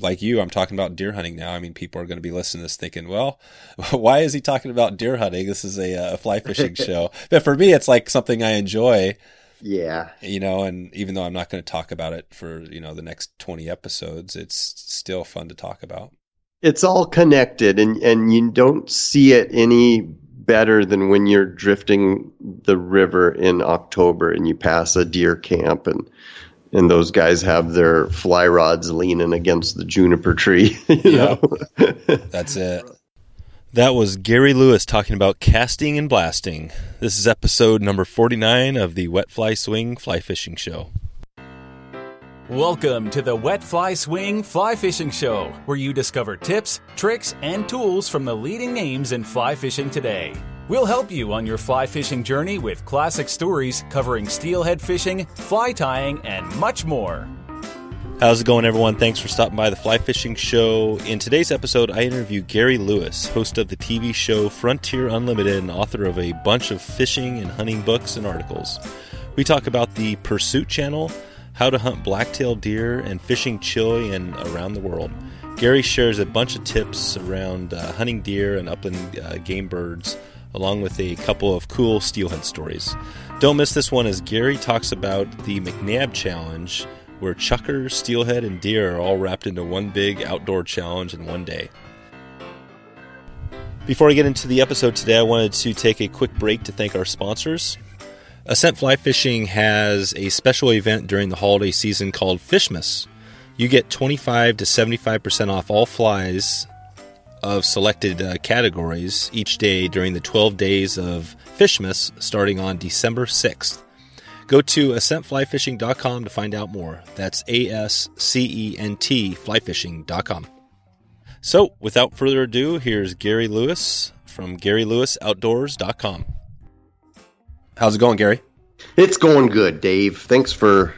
like you, I'm talking about deer hunting now. I mean, people are going to be listening to this thinking, well, why is he talking about deer hunting? This is a, uh, a fly fishing show. But for me, it's like something I enjoy. Yeah. You know, and even though I'm not going to talk about it for, you know, the next 20 episodes, it's still fun to talk about. It's all connected and, and you don't see it any better than when you're drifting the river in October and you pass a deer camp and and those guys have their fly rods leaning against the juniper tree. You know? That's it. That was Gary Lewis talking about casting and blasting. This is episode number 49 of the Wet Fly Swing Fly Fishing Show. Welcome to the Wet Fly Swing Fly Fishing Show, where you discover tips, tricks, and tools from the leading names in fly fishing today. We'll help you on your fly fishing journey with classic stories covering steelhead fishing, fly tying, and much more. How's it going, everyone? Thanks for stopping by the Fly Fishing Show. In today's episode, I interview Gary Lewis, host of the TV show Frontier Unlimited and author of a bunch of fishing and hunting books and articles. We talk about the Pursuit Channel, how to hunt blacktail deer, and fishing Chile and around the world. Gary shares a bunch of tips around uh, hunting deer and upland uh, game birds along with a couple of cool steelhead stories. Don't miss this one as Gary talks about the MacNab Challenge, where chukar, steelhead, and deer are all wrapped into one big outdoor challenge in one day. Before I get into the episode today, I wanted to take a quick break to thank our sponsors. Ascent Fly Fishing has a special event during the holiday season called Fishmas. You get 25 to 75% off all flies of selected uh, categories each day during the 12 days of Fishmas starting on December 6th. Go to ascentflyfishing.com to find out more. That's A S C E N T flyfishing.com. So, without further ado, here's Gary Lewis from GaryLewisOutdoors.com. How's it going, Gary? It's going good, Dave. Thanks for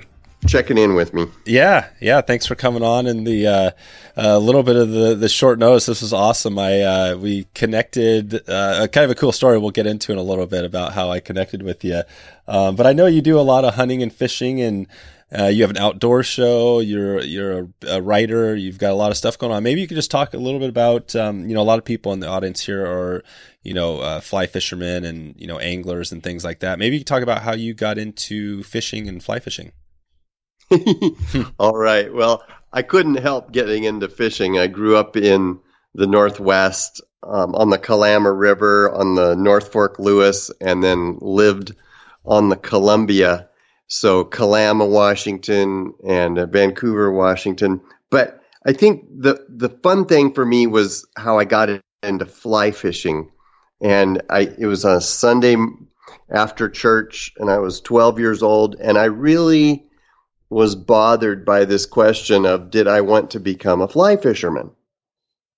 checking in with me. Yeah, yeah. Thanks for coming on and the uh, a little bit of the the short notice. This was awesome. I uh, we connected. Uh, kind of a cool story. We'll get into in a little bit about how I connected with you. Um, but I know you do a lot of hunting and fishing, and uh, you have an outdoor show. You're you're a, a, writer. You've got a lot of stuff going on. Maybe you could just talk a little bit about. Um, you know, a lot of people in the audience here are you know uh, fly fishermen and you know anglers and things like that. Maybe you could talk about how you got into fishing and fly fishing. All right. Well, I couldn't help getting into fishing. I grew up in the Northwest um, on the Kalama River, on the North Fork Lewis, and then lived on the Columbia. So Kalama, Washington, and uh, Vancouver, Washington. But I think the the fun thing for me was how I got into fly fishing, and I it was on a Sunday after church, and I was 12 years old, and I really was bothered by this question of did I want to become a fly fisherman?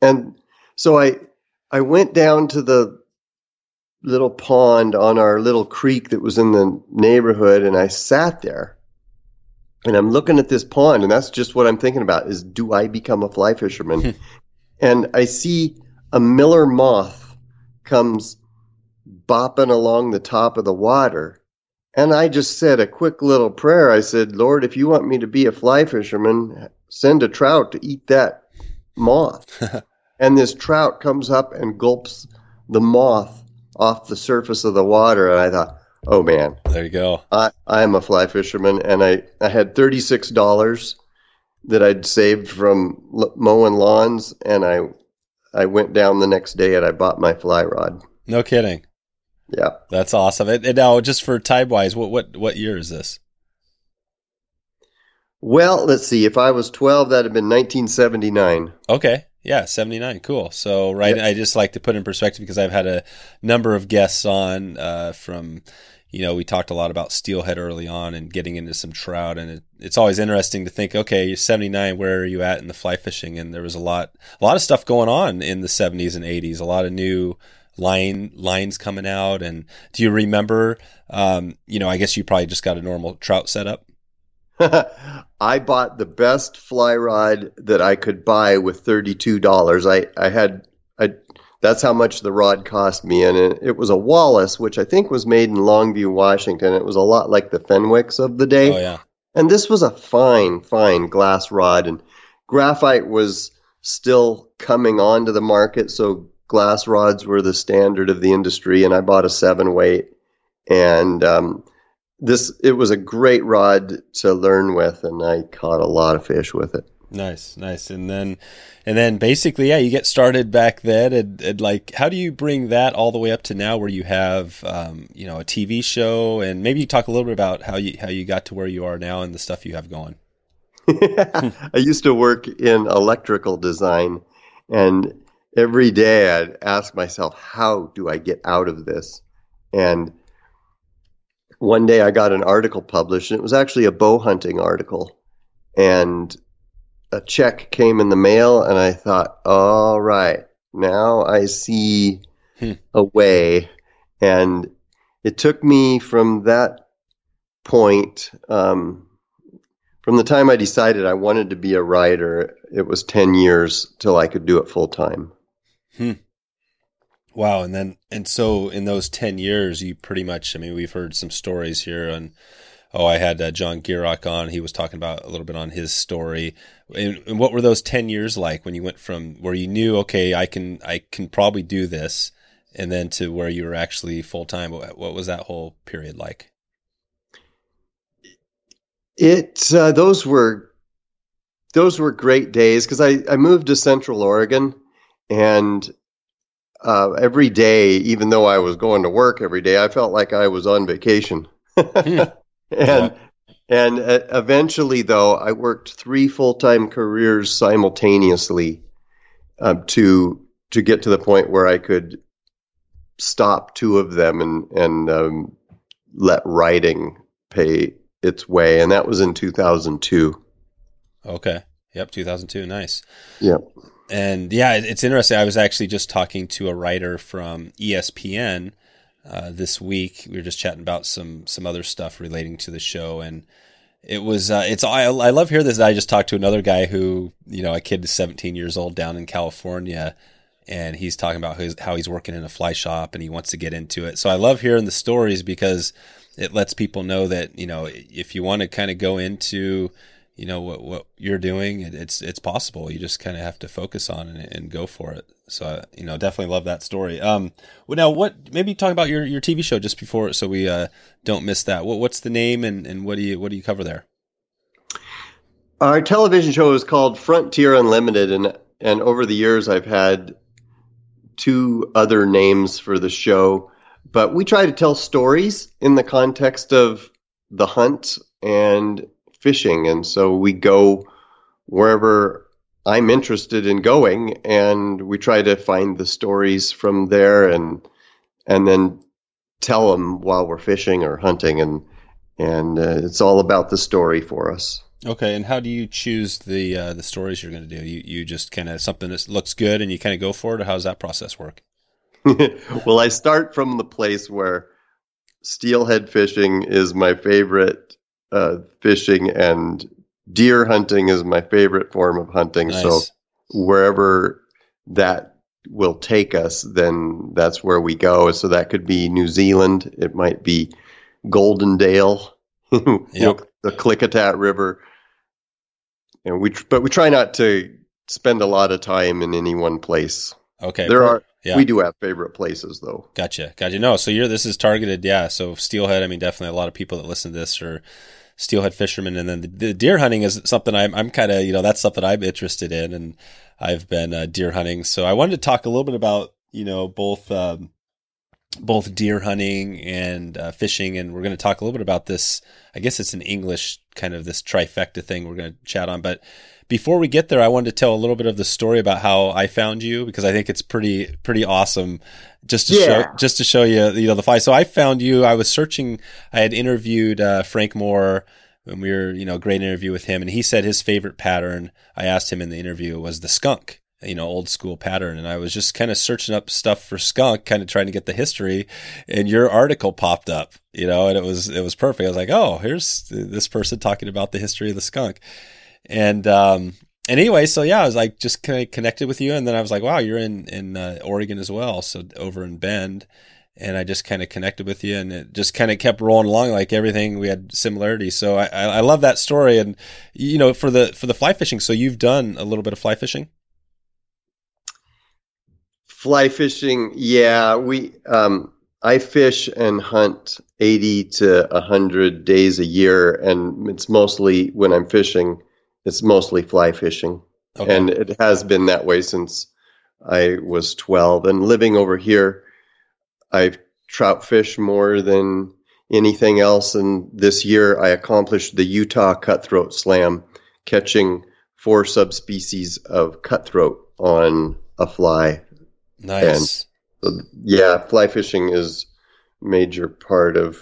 And so I I went down to the little pond on our little creek that was in the neighborhood and I sat there and I'm looking at this pond and that's just what I'm thinking about is do I become a fly fisherman? and I see a miller moth comes bopping along the top of the water and I just said a quick little prayer. I said, Lord, if you want me to be a fly fisherman, send a trout to eat that moth. and this trout comes up and gulps the moth off the surface of the water. And I thought, oh man. There you go. I, I am a fly fisherman. And I, I had $36 that I'd saved from mowing lawns. And I, I went down the next day and I bought my fly rod. No kidding. Yeah, that's awesome. And, and now, just for time wise, what what what year is this? Well, let's see. If I was twelve, that'd have been 1979. Okay, yeah, 79. Cool. So, right, yep. I just like to put in perspective because I've had a number of guests on uh, from. You know, we talked a lot about steelhead early on and getting into some trout, and it, it's always interesting to think, okay, you're 79, where are you at in the fly fishing? And there was a lot, a lot of stuff going on in the 70s and 80s, a lot of new line lines coming out. And do you remember? Um, you know, I guess you probably just got a normal trout setup. I bought the best fly rod that I could buy with thirty-two dollars. I I had I that's how much the rod cost me, and it, it, was a Wallace, which I think was made in Longview, Washington. It was a lot like the Fenwicks of the day. Oh yeah. And this was a fine, fine glass rod, and graphite was still coming onto the market, so glass rods were the standard of the industry, and I bought a seven weight, and um, this it was a great rod to learn with, and I caught a lot of fish with it. Nice, nice, and then and then basically, yeah, you get started back then, and, and like, how do you bring that all the way up to now, where you have, um, you know, a TV show, and maybe you talk a little bit about how you how you got to where you are now and the stuff you have going. I used to work in electrical design, and every day I'd ask myself, how do I get out of this? And one day I got an article published, and it was actually a bow hunting article. And a check came in the mail, and I thought, all right, now I see hmm. a way. And it took me from that point, um, from the time I decided I wanted to be a writer, it was 10 years till I could do it full time. Hmm. Wow. And then, and so in those 10 years, you pretty much, I mean, we've heard some stories here on, oh, I had uh, John Gierach on. He was talking about a little bit on his story. And, and, what were those 10 years like when you went from where you knew, okay, I can, I can probably do this and then to where you were actually full time? What, what, was that whole period like? It, uh, those were, those were great days because I, I moved to Central Oregon and uh, every day, even though I was going to work every day, I felt like I was on vacation. Hmm. and and uh, eventually, though, I worked three full time careers simultaneously uh, to to get to the point where I could stop two of them and and um, let writing pay its way, and that was in 2002. Okay. Yep, 2002. Nice. Yep. And yeah, it's interesting. I was actually just talking to a writer from ESPN uh, this week. We were just chatting about some some other stuff relating to the show, and it was uh, it's I, I love hearing this. I just talked to another guy who you know a kid is 17 years old down in California, and he's talking about his, how he's working in a fly shop and he wants to get into it. So I love hearing the stories because it lets people know that you know if you want to kind of go into you know what what you're doing it, it's it's possible. You just kind of have to focus on it and go for it. So you know definitely love that story. Um well now what maybe talk about your your tv show just before so we uh don't miss that. What what's the name and and what do you what do you cover there? Our television show is called frontier unlimited and and over the years i've had two other names for the show but we try to tell stories in the context of the hunt and fishing. And so we go wherever I'm interested in going and we try to find the stories from there and and then tell them while we're fishing or hunting and and uh, it's all about the story for us. Okay, and how do you choose the uh, the stories you're going to do? You you just kind of something that looks good and you kind of go for it, or how does that process work? well, I start from the place where steelhead fishing is my favorite uh, fishing and deer hunting is my favorite form of hunting. Nice. So wherever that will take us, then that's where we go. So that could be New Zealand. It might be Goldendale, yep. the Klickitat River. And we, but we try not to spend a lot of time in any one place. Okay. There are, yeah. we do have favorite places though. Gotcha. Gotcha. No, so you're, this is targeted. Yeah. So steelhead, I mean, definitely a lot of people that listen to this are, steelhead fishermen. And then the, the deer hunting is something I'm, I'm kind of, you know, that's something I'm interested in. And I've been uh, deer hunting. So I wanted to talk a little bit about, you know, both, um, both deer hunting and uh, fishing. And we're going to talk a little bit about this. I guess it's an English kind of this trifecta thing we're going to chat on. But before we get there, I wanted to tell a little bit of the story about how I found you because I think it's pretty pretty awesome. Just to yeah. show just to show you you know the fly. So I found you. I was searching. I had interviewed uh, Frank Moore And we were you know great interview with him, and he said his favorite pattern. I asked him in the interview was the skunk you know, old school pattern. And I was just kind of searching up stuff for skunk, kind of trying to get the history. And your article popped up, you know, and it was, it was perfect. I was like, oh, here's this person talking about the history of the skunk. And um, and anyway, so yeah, I was like just kind of connected with you, and then I was like, wow, you're in in uh, Oregon as well, so over in Bend. and I just kind of connected with you, and it just kind of kept rolling along like everything. We had similarities, so I, I love that story. And you know, for the for the fly fishing, so you've done a little bit of fly fishing. Fly fishing, yeah. We um, I fish and hunt eighty to hundred days a year, and it's mostly when I'm fishing, it's mostly fly fishing, okay. and it has been that way since I was twelve. And living over here I've trout fished more than anything else. And this year I accomplished the Utah Cutthroat Slam, catching four subspecies of cutthroat on a fly. Nice. And, yeah, fly fishing is major part of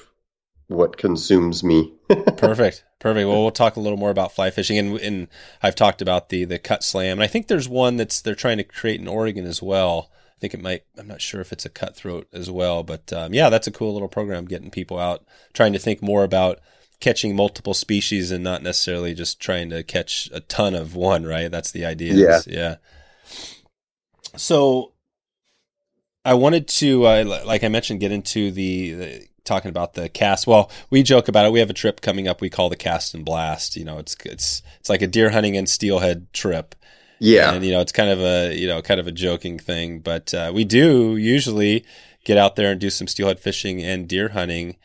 what consumes me. Perfect. Perfect. Well, we'll talk a little more about fly fishing, and, and I've talked about the the Cutt Slam, and I think there's one that's they're trying to create in Oregon as well I think it might. I'm not sure if it's a cutthroat as well, but um, yeah, that's a cool little program getting people out trying to think more about catching multiple species and not necessarily just trying to catch a ton of one. Right? That's the idea. Yeah. Yeah. So I wanted to, uh, like I mentioned, get into the, the talking about the cast. Well, we joke about it. We have a trip coming up we call the cast and blast. You know, it's it's it's like a deer hunting and steelhead trip. Yeah, and you know it's kind of a you know kind of a joking thing, but uh, we do usually get out there and do some steelhead fishing and deer hunting.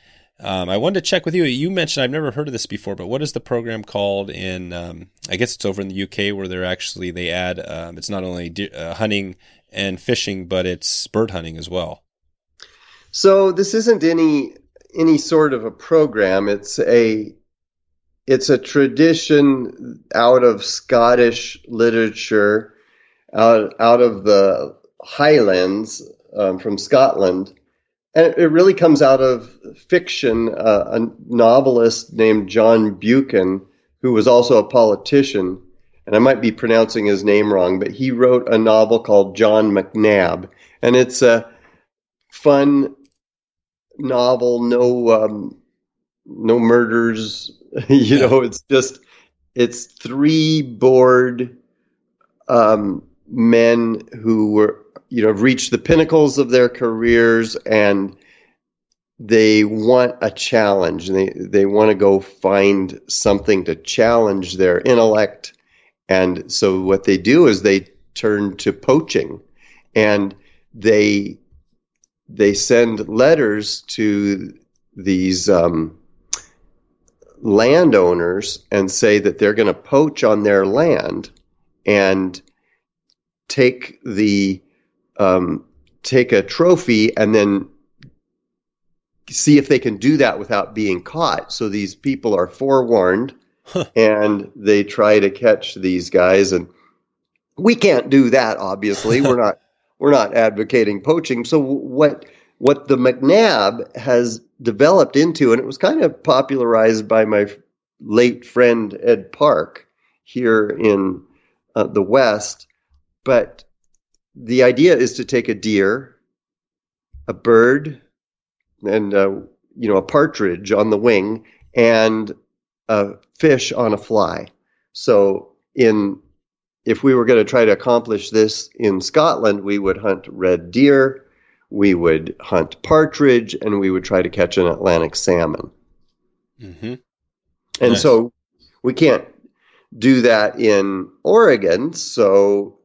Um, I wanted to check with you. You mentioned I've never heard of this before, but what is the program called? In um, I guess it's over in the UK where they're actually they add um, it's not only de- uh, hunting and fishing, but it's bird hunting as well. So this isn't any any sort of a program. It's a it's a tradition out of Scottish literature, out out of the Highlands um, from Scotland, and it really comes out of fiction. Uh, a novelist named John Buchan, who was also a politician, and I might be pronouncing his name wrong, but he wrote a novel called John MacNab, and it's a fun novel. No. Um, no murders, you yeah. know, it's just it's three bored um, men who were you know reached the pinnacles of their careers and they want a challenge and they they want to go find something to challenge their intellect and so what they do is they turn to poaching and they they send letters to these um, landowners and say that they're going to poach on their land and take the um, take a trophy and then see if they can do that without being caught. So these people are forewarned and they try to catch these guys and we can't do that obviously. we're not we're not advocating poaching. So what what the MacNab has developed into, and it was kind of popularized by my late friend Ed Park here in uh, the West. But the idea is to take a deer, a bird, and uh, you know a partridge on the wing, and a fish on a fly. So in if we were going to try to accomplish this in Scotland, we would hunt red deer, we would hunt partridge, and we would try to catch an Atlantic salmon. Mm-hmm. And nice. so we can't do that in Oregon. So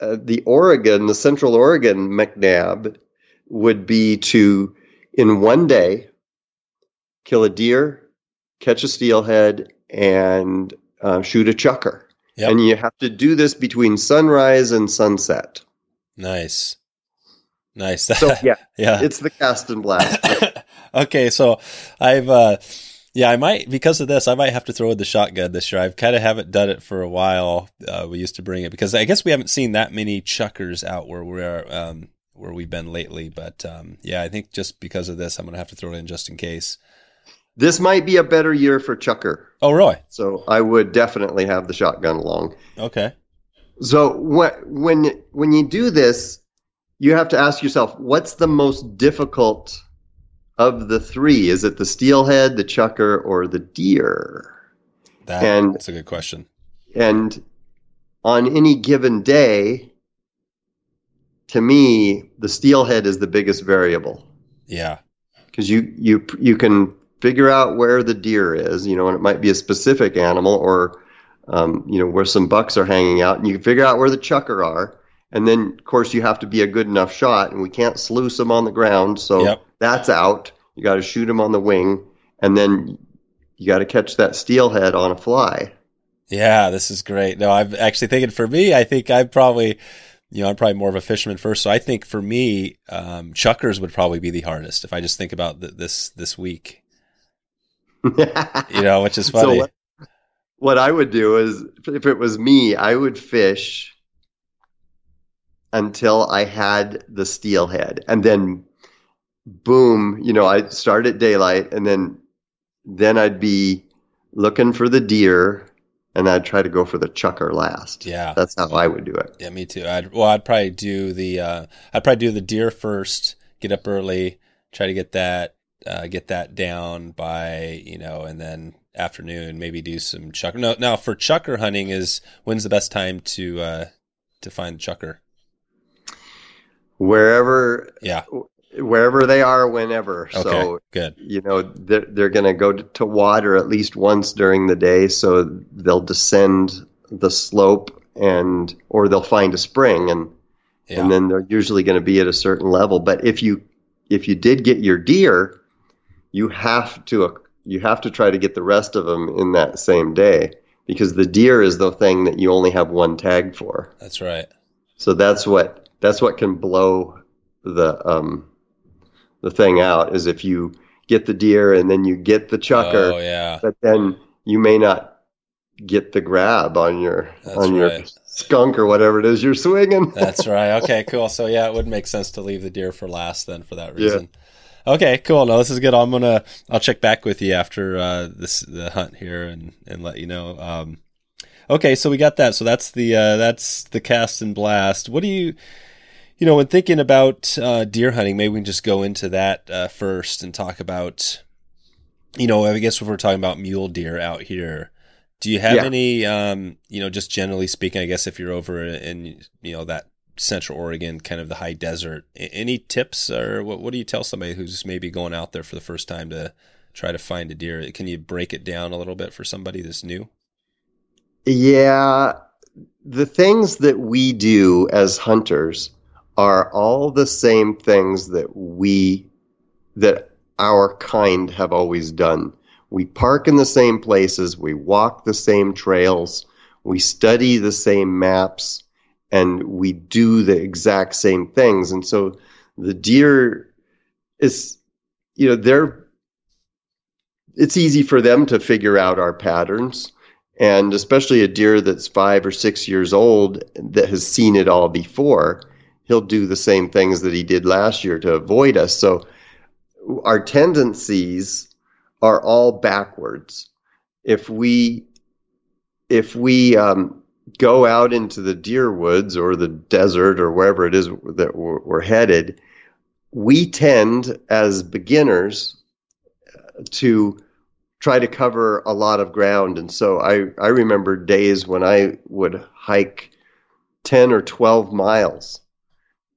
uh, the Oregon, the Central Oregon MacNab would be to, in one day, kill a deer, catch a steelhead, and uh, shoot a chukar. Yep. And you have to do this between sunrise and sunset. Nice. Nice. So yeah, yeah, it's the cast and blast. okay, so I've uh, yeah, I might because of this, I might have to throw in the shotgun this year. I've kind of haven't done it for a while. Uh, we used to bring it because I guess we haven't seen that many chukars out where we're um, where we've been lately. But um, yeah, I think just because of this, I'm gonna have to throw it in just in case. This might be a better year for Chukar. Oh, really? So I would definitely have the shotgun along. Okay. So when when when you do this, you have to ask yourself, what's the most difficult of the three? Is it the steelhead, the chukar, or the deer? That, and, that's a good question. And on any given day, to me, the steelhead is the biggest variable. Yeah. because you you you can figure out where the deer is, you know, and it might be a specific animal or um, you know where some bucks are hanging out, and you can figure out where the chukar are. And then, of course, you have to be a good enough shot, and we can't sluice them on the ground, so Yep. that's out. You got to shoot them on the wing, and then you got to catch that steelhead on a fly. Yeah, this is great. No, I'm actually thinking for me, I think I'm probably, you know, I'm probably more of a fisherman first. So I think for me, um, chukars would probably be the hardest if I just think about th- this this week. You know, which is So funny. what, what I would do is, if it was me, I would fish until I had the steelhead, and then, boom, you know, I'd start at daylight, and then, then I'd be looking for the deer, and I'd try to go for the chukar last. yeah, That's how I would do it. yeah, me too. I'd well, I'd probably do the uh, I'd probably do the deer first. Get up early, try to get that uh, get that down by you know, and then afternoon maybe do some chukar. No, now for chukar hunting is when's the best time to uh, to find chukar? Wherever, Yeah. wherever they are, whenever. Okay. So Good. you know they're, they're going to go to water at least once during the day so they'll descend the slope and or they'll find a spring and Yeah. and then they're usually going to be at a certain level but if you if you did get your deer you have to you have to try to get the rest of them in that same day because the deer is the thing that you only have one tag for That's right. so that's what that's what can blow the um the thing out is if you get the deer and then you get the chukar, Oh yeah. but then you may not get the grab on your That's on your right. skunk or whatever it is you're swinging. That's right. Okay, cool. So yeah, it would make sense to leave the deer for last then for that reason. Okay, cool. No, this is good. I'm gonna I'll check back with you after uh, this the hunt here and and let you know. Um, okay, so we got that. So that's the uh, that's the cast and blast. What do you you know when thinking about uh, deer hunting? Maybe we can just go into that uh, first and talk about you know I guess if we're talking about mule deer out here. Do you have Yeah. any, um, you know, just generally speaking, I guess if you're over in, you know, that central Oregon, kind of the high desert, any tips or what, what do you tell somebody who's maybe going out there for the first time to try to find a deer? Can you break it down a little bit for somebody that's new? Yeah, the things that we do as hunters are all the same things that we that our kind have always done. We park in the same places, we walk the same trails, we study the same maps, and we do the exact same things. And so the deer is you know, they're it's easy for them to figure out our patterns and especially a deer that's five or six years old that has seen it all before, he'll do the same things that he did last year to avoid us. So our tendencies are all backwards. If we if we um, go out into the deer woods or the desert or wherever it is that we're, we're headed, we tend as beginners uh, to try to cover a lot of ground. And so I, I remember days when I would hike 10 or 12 miles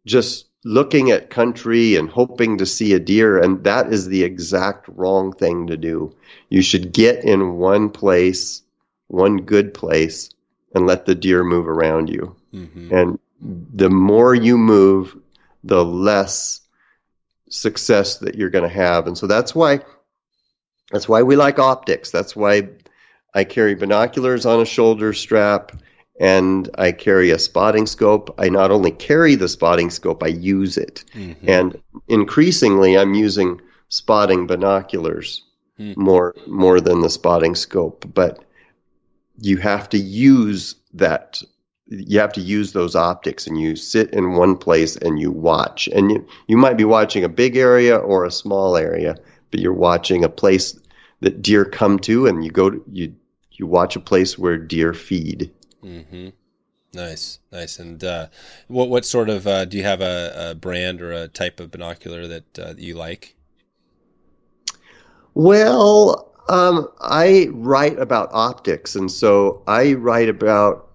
just looking at country and hoping to see a deer. And that is the exact wrong thing to do. You should get in one place, one good place, and let the deer move around you. Mm-hmm. And the more you move, the less success that you're going to have. And so that's why that's why we like optics. That's why I carry binoculars on a shoulder strap and I carry a spotting scope. I not only carry the spotting scope, I use it. Mm-hmm. And increasingly I'm using spotting binoculars Hmm. more more than the spotting scope, but you have to use that you have to use those optics and you sit in one place and you watch. And you, you might be watching a big area or a small area, but you're watching a place that deer come to and you go to, you you watch a place where deer feed. Mm-hmm. Nice, nice. And uh, what what sort of uh, do you have a, a brand or a type of binocular that uh, you like? Well, um, I write about optics, and so I write about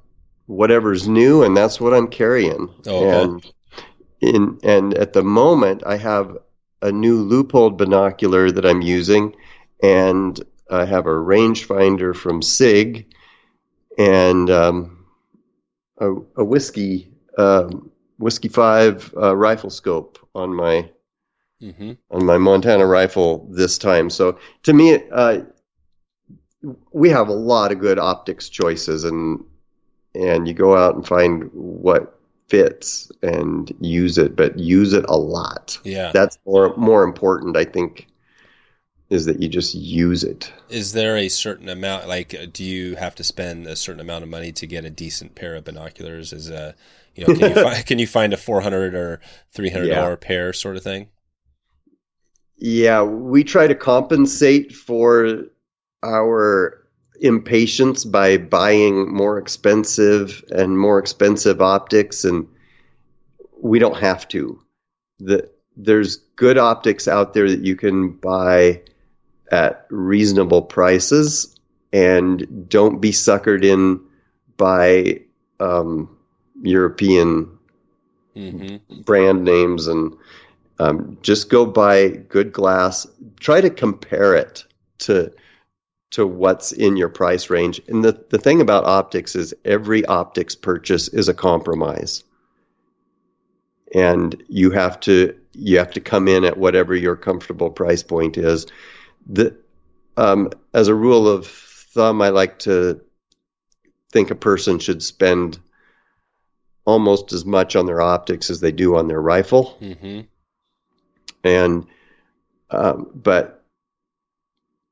whatever's new, and that's what I'm carrying. Oh, okay. And in and at the moment, I have a new Leupold binocular that I'm using, and I have a rangefinder from Sig, and um, a, a whiskey um, whiskey five uh, rifle scope on my Mm-hmm. on my Montana rifle this time. So to me, uh, we have a lot of good optics choices, and and you go out and find what fits and use it, but use it a lot. Yeah. That's more more important, I think, is that you just use it. Is there a certain amount? Like, uh, do you have to spend a certain amount of money to get a decent pair of binoculars? Is a you know, can you find can you find a four hundred or three hundred dollar Yeah. pair sort of thing? Yeah, we try to compensate for our impatience by buying more expensive and more expensive optics, and we don't have to. The, there's good optics out there that you can buy at reasonable prices, and don't be suckered in by um, European Mm-hmm. brand names and um, just go buy good glass. Try to compare it to to what's in your price range. And the, the thing about optics is every optics purchase is a compromise. And you have to you have to come in at whatever your comfortable price point is. The um, as a rule of thumb, I like to think a person should spend almost as much on their optics as they do on their rifle. Mm-hmm. And um, but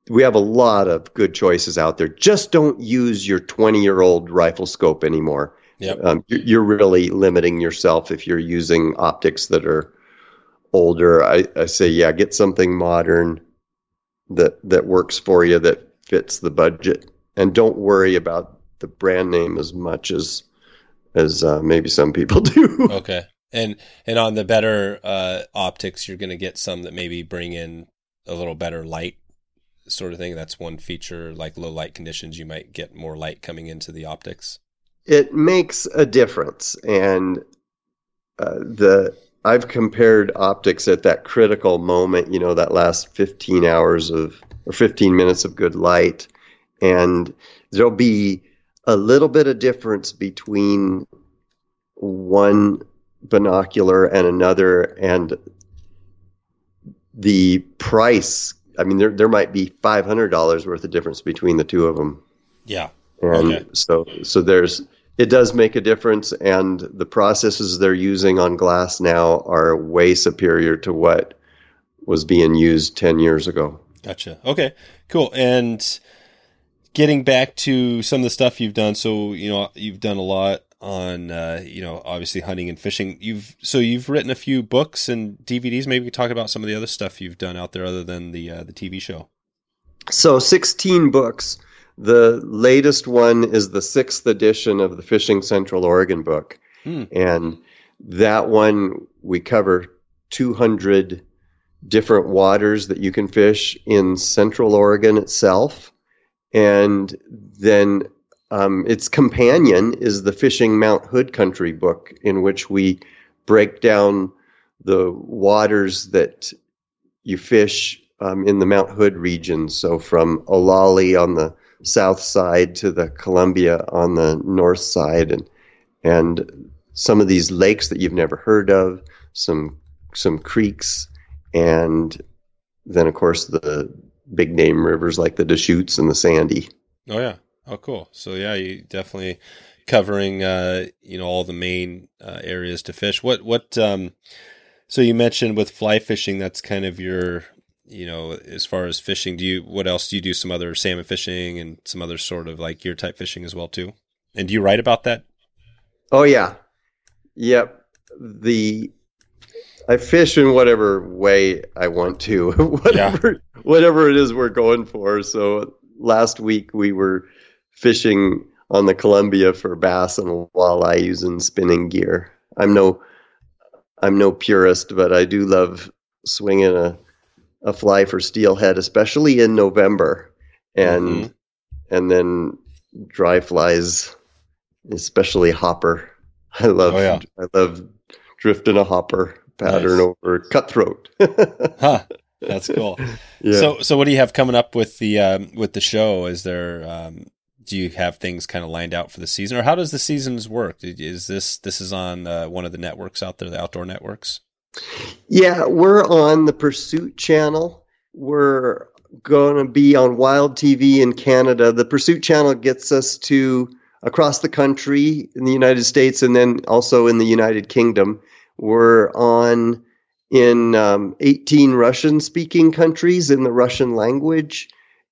we have a lot of good choices out there. Just don't use your 20 year old rifle scope anymore. Yep. Um, you- you're really limiting yourself if you're using optics that are older. I, I say, yeah, get something modern that that works for you that fits the budget, and don't worry about the brand name as much as as uh, maybe some people do. Okay. And and on the better uh, optics, you're going to get some that maybe bring in a little better light, sort of thing. That's one feature. Like low light conditions, you might get more light coming into the optics. it makes a difference and uh, the i've compared optics at that critical moment you know that last 15 hours of or 15 minutes of good light and there'll be a little bit of difference between one binocular and another and the price i mean there there might be $500 worth of difference between the two of them Yeah. and Okay. so so there's it does make a difference and the processes they're using on glass now are way superior to what was being used 10 years ago Gotcha. Okay. Cool. And getting back to some of the stuff you've done, so you know you've done a lot on uh, you know obviously hunting and fishing. You've so you've written a few books and DVDs. Maybe we talk about some of the other stuff you've done out there other than the uh, the TV show. so 16 books the latest one is the sixth edition of the fishing central oregon book Hmm. and that one we cover 200 different waters that you can fish in central oregon itself and then um, its companion is the fishing mount hood country book in which we break down the waters that you fish um, in the mount hood region so from Olallie on the south side to the columbia on the north side and and some of these lakes that you've never heard of some some creeks and then of course the big name rivers like the deschutes and the sandy Oh yeah. Oh cool. So yeah, you definitely covering uh, you know all the main uh, areas to fish. What what um so you mentioned with fly fishing that's kind of your you know as far as fishing do you what else do you do some other salmon fishing and some other sort of like gear type fishing as well too? And do you write about that? Oh yeah, yep. The I fish in whatever way I want to, whatever whatever it is we're going for. So last week we were fishing on the Columbia for bass and walleye using spinning gear. I'm no I'm no purist, but I do love swinging a a fly for steelhead, especially in November, and Mhm. and then dry flies, especially hopper. I love Oh, yeah. I love drifting a hopper, pattern Nice. over cutthroat. Huh. That's cool. yeah. So, so what do you have coming up with the um, with the show? Is there um, do you have things kind of lined out for the season, or how does the seasons work? Is this this is on uh, one of the networks out there, the outdoor networks? Yeah, we're on the Pursuit channel. We're going to be on Wild TV in Canada. The Pursuit channel gets us to across the country in the United States and then also in the United Kingdom. We're on in um, 18 Russian speaking countries in the Russian language.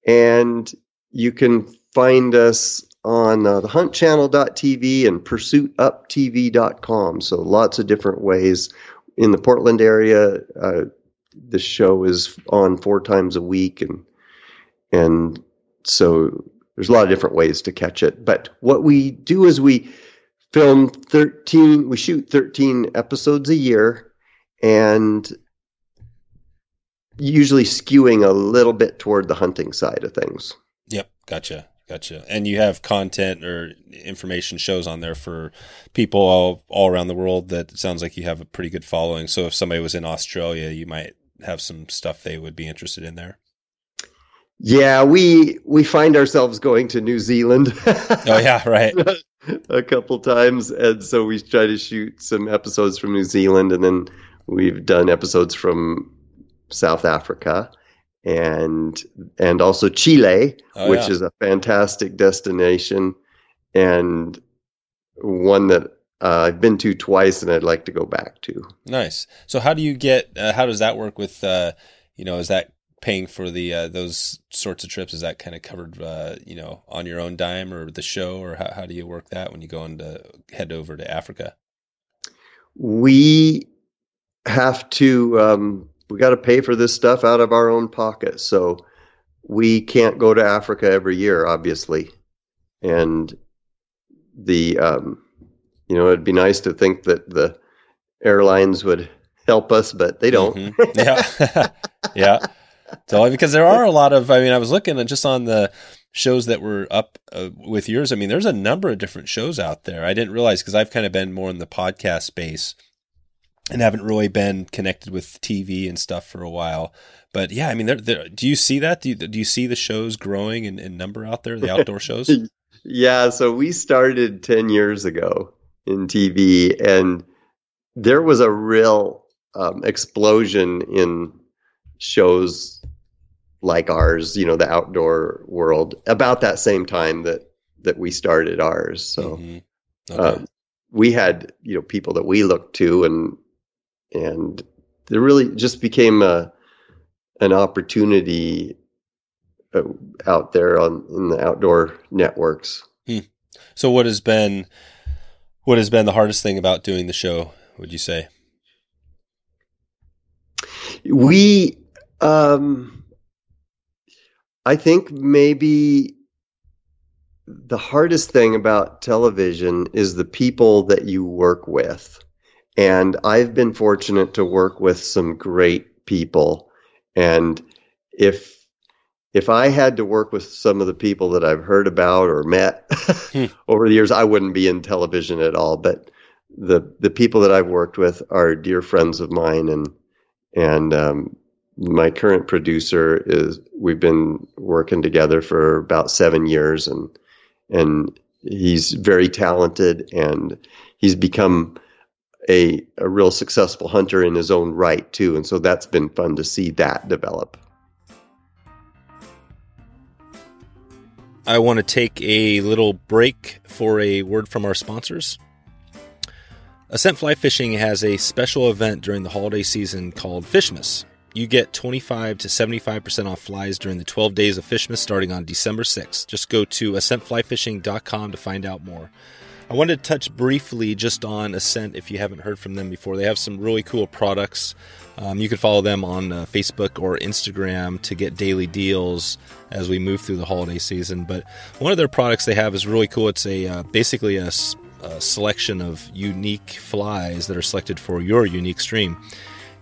And you can find us on uh, the huntchannel.tv and pursuituptv.com. So lots of different ways in the Portland area. Uh, the show is on four times a week, and and so there's a lot of different ways to catch it. But what we do is we film 13, we shoot 13 episodes a year, and usually skewing a little bit toward the hunting side of things. Yep, gotcha, gotcha. And you have content or information shows on there for people all all around the world. That sounds like you have a pretty good following. So if somebody was in Australia, you might have some stuff they would be interested in there. Yeah, we we find ourselves going to New Zealand. Oh yeah, right. a couple times, and so we try to shoot some episodes from New Zealand, and then we've done episodes from South Africa, and and also Chile, Oh, which yeah. is a fantastic destination, and one that uh, I've been to twice, and I'd like to go back to. Nice. So how do you get? Uh, how does that work with? Uh, you know, is that paying for the uh, those sorts of trips? Is that kind of covered? Uh, you know, on your own dime or the show, or how how do you work that when you go into head over to Africa? we have to um, we got to pay for this stuff out of our own pocket so we can't go to africa every year obviously and the um, you know it'd be nice to think that the airlines would help us but they don't Mhm. Yeah, yeah. So because there are a lot of, I mean, I was looking just on the shows that were up uh, with yours. I mean, there's a number of different shows out there. I didn't realize because I've kind of been more in the podcast space and haven't really been connected with TV and stuff for a while. But yeah, I mean, there, there, do you see that? Do you, do you see the shows growing in, in number out there, the outdoor shows? Yeah, so we started 10 years ago in TV, and there was a real um, explosion in shows like ours, you know, the outdoor world, about that same time that, that we started ours. So Mhm. Okay. um, we had, you know, people that we looked to, and and there really just became a an opportunity uh, out there on in the outdoor networks. so what has been what has been the hardest thing about doing the show? Would you say? We, um, I think maybe the hardest thing about television is the people that you work with. And I've been fortunate to work with some great people. And if if I had to work with some of the people that I've heard about or met Hmm. over the years, I wouldn't be in television at all. But the the people that I've worked with are dear friends of mine, and and um, my current producer is we've been working together for about seven years, and and he's very talented, and he's become a a real successful hunter in his own right too, and so that's been fun to see that develop. I want to take a little break for a word from our sponsors. Ascent Fly Fishing has a special event during the holiday season called Fishmas. You get 25 to 75% off flies during the 12 days of Fishmas starting on December 6th. Just go to ascentflyfishing.com to find out more. I wanted to touch briefly just on Ascent if you haven't heard from them before. They have some really cool products. Um, you can follow them on uh, Facebook or Instagram to get daily deals as we move through the holiday season. But one of their products they have is really cool. It's a uh, basically a selection of unique flies that are selected for your unique stream.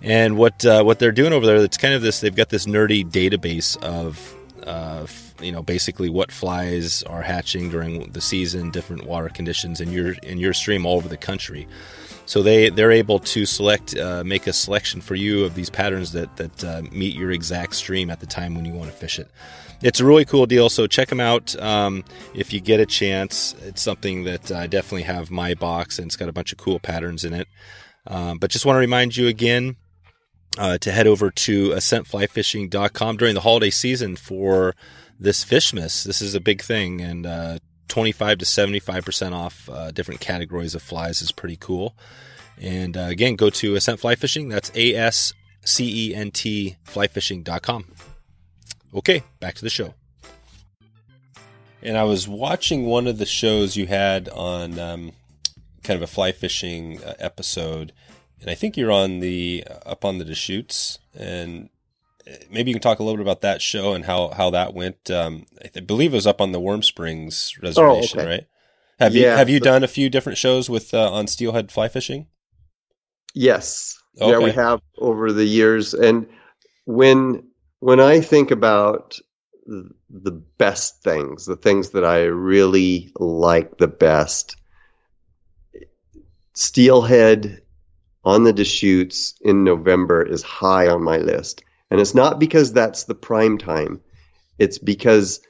And what uh, what they're doing over there, it's kind of this. They've got this nerdy database of uh, you know basically what flies are hatching during the season, different water conditions in your in your stream all over the country. So they they're able to select uh, make a selection for you of these patterns that that uh, meet your exact stream at the time when you want to fish it. It's a really cool deal. So check them out um, if you get a chance. It's something that I definitely have my box, and it's got a bunch of cool patterns in it. Um, but just want to remind you again uh, to head over to ascentflyfishing.com during the holiday season for this Fishmas. This is a big thing, and uh, 25 to 75% off uh, different categories of flies is pretty cool. And uh, again, go to Ascent Fly Fishing. That's A S C E N T flyfishing.com. Okay, back to the show. And I was watching one of the shows you had on um, kind of a fly fishing uh, episode, and I think you're on the uh, up on the Deschutes, and maybe you can talk a little bit about that show and how how that went. Um, I believe it was up on the Warm Springs reservation, oh, okay. right? Have yeah, you have you done a few different shows with uh, on steelhead fly fishing? Yes, okay. yeah, we have over the years, and when when I think about the best things, the things that I really like the best, Steelhead on the Deschutes in November is high on my list. And it's not because that's the prime time. It's because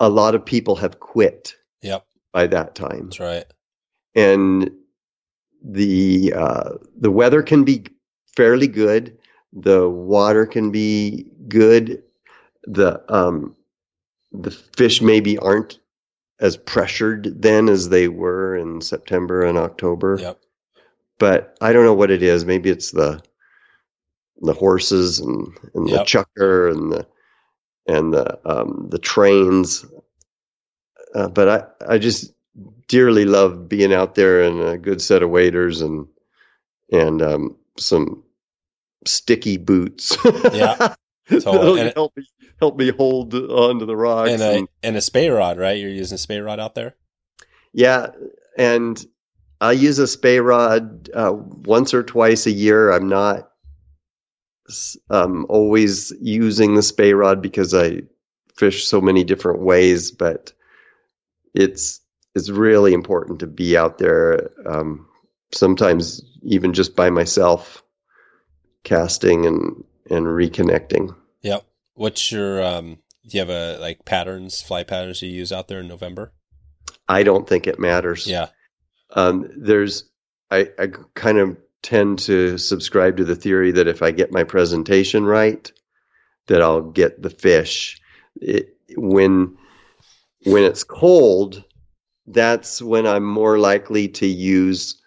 a lot of people have quit. Yep. By that time. That's right. And the uh, the weather can be fairly good. The water can be good. The um, the fish maybe aren't as pressured then as they were in September and October. Yep. But I don't know what it is. Maybe it's the the horses and, and yep. the chukar and the and the um, the trains. Uh, but I I just dearly love being out there and a good set of waders and and um, some sticky boots. yeah. So, help me help me hold onto the rocks. And a, and, and a spey rod, right? You're using a spey rod out there. Yeah, and I use a spey rod uh, once or twice a year. I'm not um, always using the spey rod because I fish so many different ways, but it's it's really important to be out there. Um, sometimes even just by myself, casting and and reconnecting. Yep. What's your um do you have a like patterns, fly patterns you use out there in November? I don't think it matters. Yeah. Um there's I, I kind of tend to subscribe to the theory that if I get my presentation right, that I'll get the fish. It, when when it's cold, that's when I'm more likely to use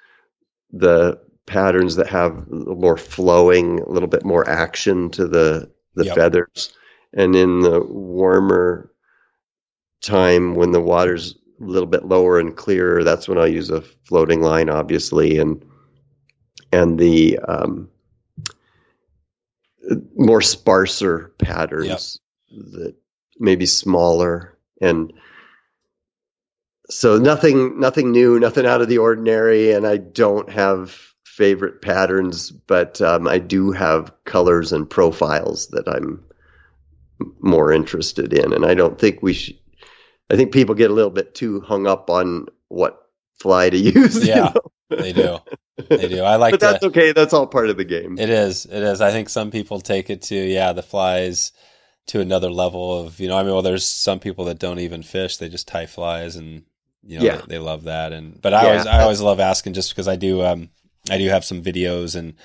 the patterns that have more flowing, a little bit more action to the the yep. feathers. And in the warmer time when the water's a little bit lower and clearer, that's when I'll use a floating line, obviously, and and the um, more sparser patterns yep. that maybe smaller and so nothing nothing new nothing out of the ordinary and i don't have favorite patterns, but um, I do have colors and profiles that I'm more interested in. And I don't think we should, I think people get a little bit too hung up on what fly to use. Yeah, you know? they do. They do. I like that. But that's to, okay. That's all part of the game. It is. It is. I think some people take it to, yeah, the flies to another level of, you know, I mean, well, there's some people that don't even fish. They just tie flies and, you know, yeah. they, they love that. And, but I yeah, always, I always love asking just because I do, um, I do have some videos and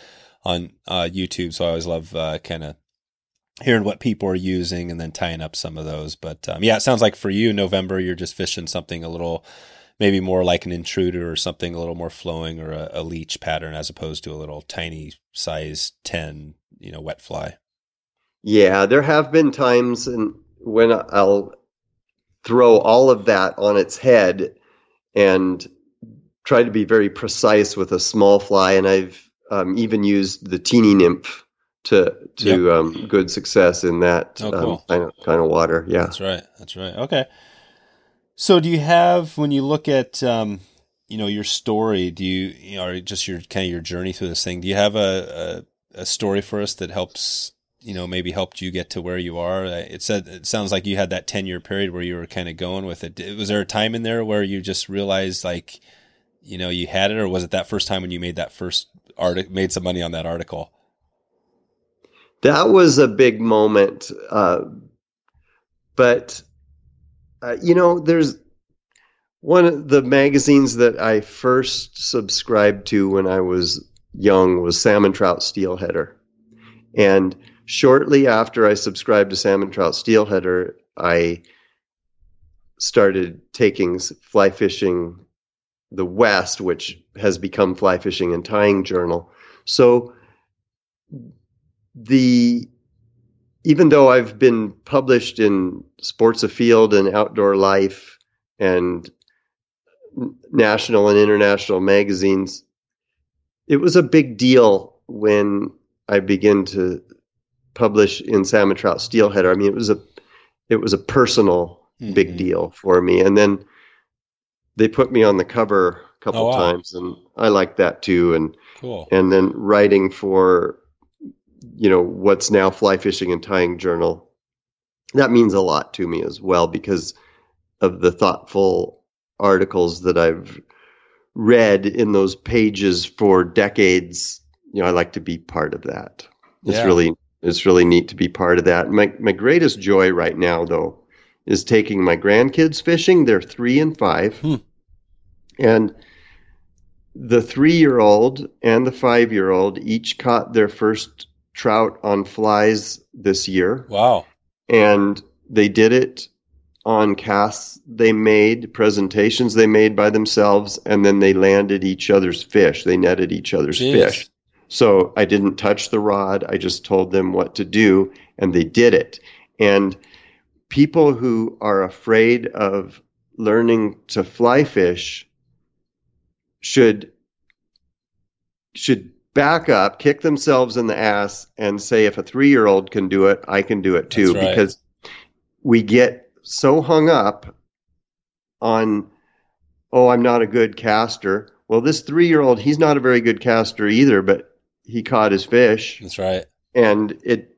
on uh, YouTube, so I always love uh, kind of hearing what people are using and then tying up some of those. But um, yeah, it sounds like for you, November, you're just fishing something a little, maybe more like an intruder or something a little more flowing or a, a leech pattern as opposed to a little tiny size 10, you know, wet fly. Yeah, there have been times and when I'll throw all of that on its head and tried to be very precise with a small fly, and I've um, even used the teeny nymph to to yep. um, good success in that oh, cool. um, kind, of, kind of water. Yeah, that's right. That's right. Okay. So, do you have when you look at um, you know your story? Do you, you know, or just your kind of your journey through this thing? Do you have a, a, a story for us that helps you know maybe helped you get to where you are? Uh, it said it sounds like you had that ten year period where you were kind of going with it. Was there a time in there where you just realized like you know you had it, or was it that first time when you made that first article, made some money on that article? That was a big moment, uh, but uh, you know, there's one of the magazines that I first subscribed to when I was young was Salmon Trout Steelheader, and shortly after I subscribed to Salmon Trout Steelheader, I started taking fly fishing the West, which has become Fly Fishing and Tying Journal. So the even though I've been published in Sports Afield and Outdoor Life and national and international magazines, it was a big deal when I began to publish in Salmon Trout Steelheader. I mean, it was a it was a personal mm-hmm. big deal for me. And then they put me on the cover a couple oh, wow. times, and I liked that too. And cool. And then writing for you know what's now Fly Fishing and Tying Journal, that means a lot to me as well because of the thoughtful articles that I've read in those pages for decades. You know, I like to be part of that. It's yeah. really it's really neat to be part of that. My my greatest joy right now though is taking my grandkids fishing. They're three and five. Hmm. And the three year old and the five year old each caught their first trout on flies this year. Wow. And they did it on casts they made, presentations they made by themselves, and then they landed each other's fish. They netted each other's Jeez. fish. So I didn't touch the rod. I just told them what to do, and they did it. And people who are afraid of learning to fly fish should should back up, kick themselves in the ass, and say, if a three year old can do it, I can do it too. Right. Because we get so hung up on, oh, I'm not a good caster. Well, this three year old, he's not a very good caster either, but he caught his fish. That's right. And it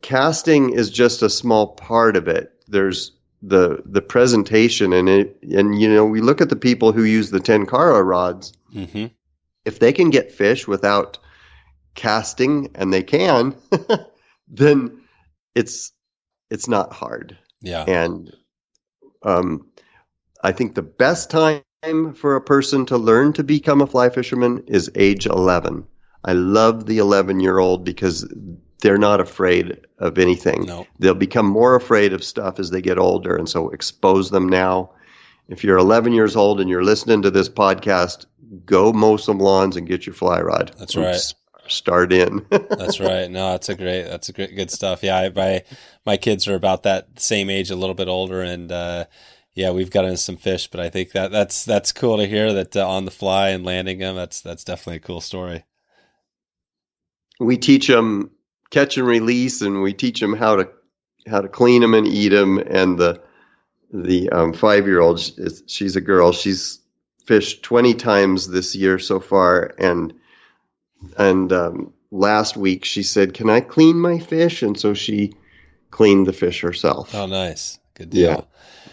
casting is just a small part of it. There's the the presentation and it and you know we look at the people who use the tenkara rods. Mm-hmm. If they can get fish without casting, and they can, then it's it's not hard. Yeah. And um, I think the best time for a person to learn to become a fly fisherman is age 11. I love the 11 year old because they're not afraid of anything. No. They'll become more afraid of stuff as they get older. And so expose them now. If you're 11 years old and you're listening to this podcast, go mow some lawns and get your fly rod. That's right. Start in. that's right. No, that's a great, that's a great, good stuff. Yeah. I, my, my kids are about that same age, a little bit older. And, uh, yeah, we've gotten some fish, but I think that that's, that's cool to hear that uh, on the fly and landing them. That's, that's definitely a cool story. We teach them catch and release, and we teach them how to how to clean them and eat them. And the the um, five year old, she's a girl. She's fished twenty times this year so far, and and um, last week she said, "Can I clean my fish?" And so she cleaned the fish herself. Oh, nice, good deal. Yeah.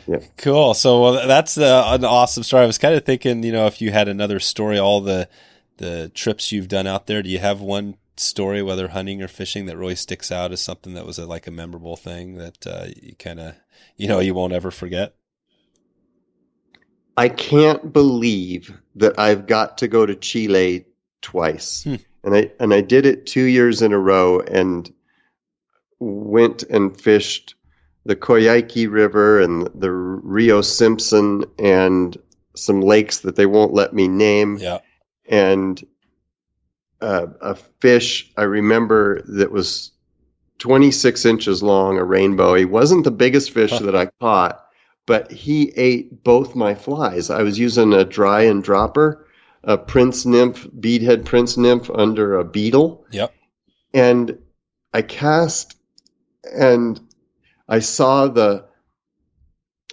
Yeah. Cool. So well, that's uh, an awesome story. I was kind of thinking, you know, if you had another story, all the the trips you've done out there, do you have one story, whether hunting or fishing, that really sticks out as something that was a, like a memorable thing that uh, you kind of, you know, you won't ever forget? I can't believe that I've got to go to Chile twice. Hmm. And I and I did it 2 years in a row and went and fished the Coyhaique River and the Rio Simpson and some lakes that they won't let me name. Yeah. And uh, a fish I remember that was 26 inches long, a rainbow. He wasn't the biggest fish huh. that I caught, but he ate both my flies. I was using a dry and dropper, a prince nymph, beadhead prince nymph under a beetle. Yep. And I cast and I saw the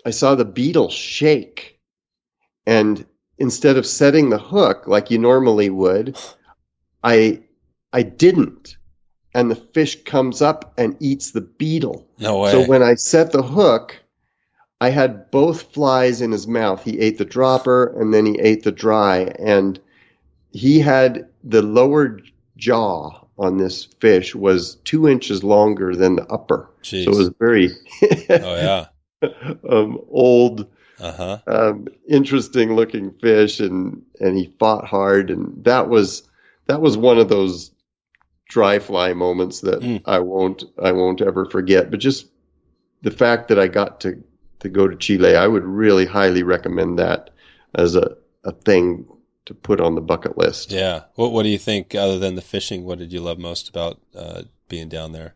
I saw the beetle shake. And instead of setting the hook like you normally would, I I didn't. and the fish comes up and eats the beetle. No way. So when I set the hook, I had both flies in his mouth. He ate the dropper and then he ate the dry. And he had the lower jaw on this fish was two inches longer than the upper. Jeez. So it was very oh yeah. um, old, Uh huh. um, interesting looking fish, and and he fought hard, and that was that was one of those dry fly moments that Mm. I won't I won't ever forget. But just the fact that I got to to go to Chile, I would really highly recommend that as a a thing to put on the bucket list. Yeah. What What do you think? Other than the fishing, what did you love most about uh, being down there?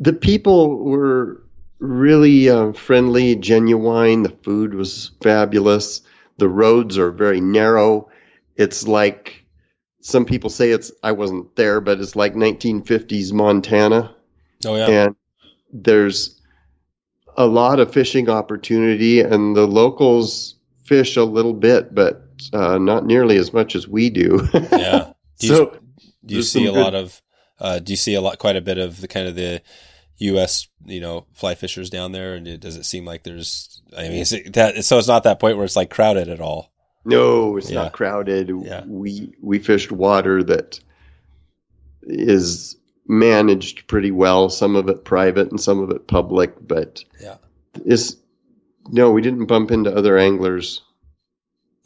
the people were really uh, friendly, genuine. The food was fabulous. The roads are very narrow. It's like some people say it's. I wasn't there, but it's like 1950s Montana, Oh yeah. and there's a lot of fishing opportunity, and the locals fish a little bit, but uh, not nearly as much as we do. Yeah. Do you, so do you see a good- lot of? Uh, do you see a lot, quite a bit of the kind of the U.S. you know fly fishers down there? And it, does it seem like there's? I mean, is it that so it's not that point where it's like crowded at all? No, it's Yeah. not crowded. Yeah. We we fished water that is managed pretty well. Some of it private and some of it public, but Yeah. it's no, we didn't bump into other anglers.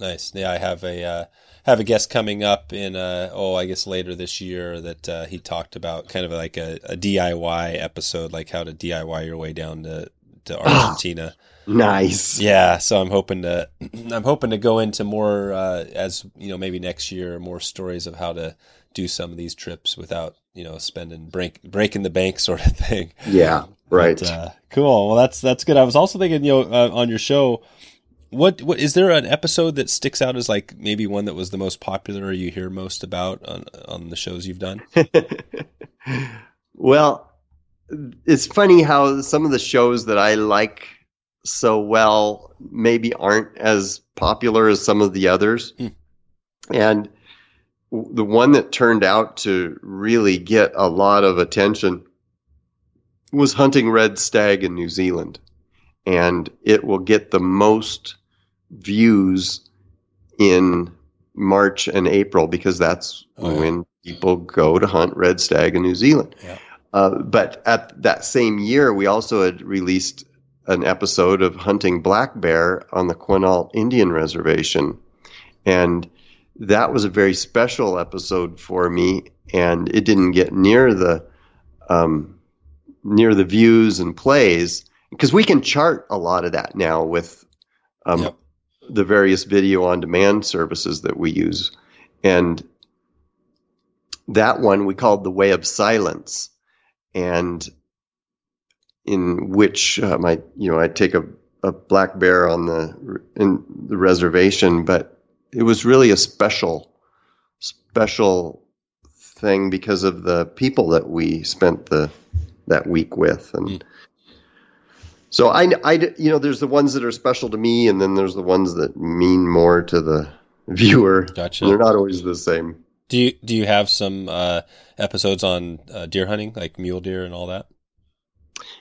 Nice. Yeah, I have a uh, have a guest coming up in uh, oh I guess later this year that uh, he talked about kind of like a, a DIY episode, like how to DIY your way down to to Argentina. Nice. Yeah, so I'm hoping to I'm hoping to go into more uh, as you know maybe next year more stories of how to do some of these trips without you know spending break breaking the bank sort of thing. Yeah. Right. But, uh, cool. Well, that's that's good. I was also thinking, you know, uh, on your show, what what is there an episode that sticks out as like maybe one that was the most popular or you hear most about on on the shows you've done? well, it's funny how some of the shows that I like so well maybe aren't as popular as some of the others. Hmm. And the one that turned out to really get a lot of attention was hunting red stag in New Zealand. And it will get the most views in March and April because that's Oh, yeah. when people go to hunt red stag in New Zealand. Yeah. Uh, but at that same year, we also had released an episode of hunting black bear on the Quinault Indian Reservation. And that was a very special episode for me, and it didn't get near the um, near the views and plays because we can chart a lot of that now with um, Yep. the various video on demand services that we use. And that one we called The Way of Silence. And in which um, I, you know, I take a, a black bear on the in the reservation, but it was really a special, special thing because of the people that we spent the that week with, and Mm. so I, I, you know, there's the ones that are special to me, and then there's the ones that mean more to the viewer. Gotcha. They're not always the same. Do you do you have some uh, episodes on uh, deer hunting, like mule deer and all that?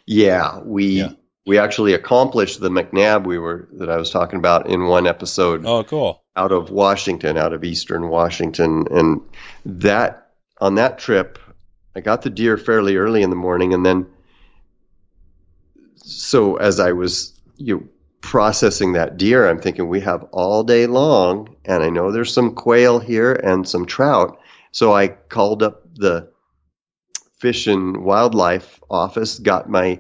Yeah, we Yeah. we actually accomplished the MacNab we were that I was talking about in one episode Oh, cool. out of Washington, out of Eastern Washington, and that on that trip, I got the deer fairly early in the morning, and then so as I was you know, processing that deer, I'm thinking we have all day long, and I know there's some quail here and some trout, so I called up the fish and wildlife office, got my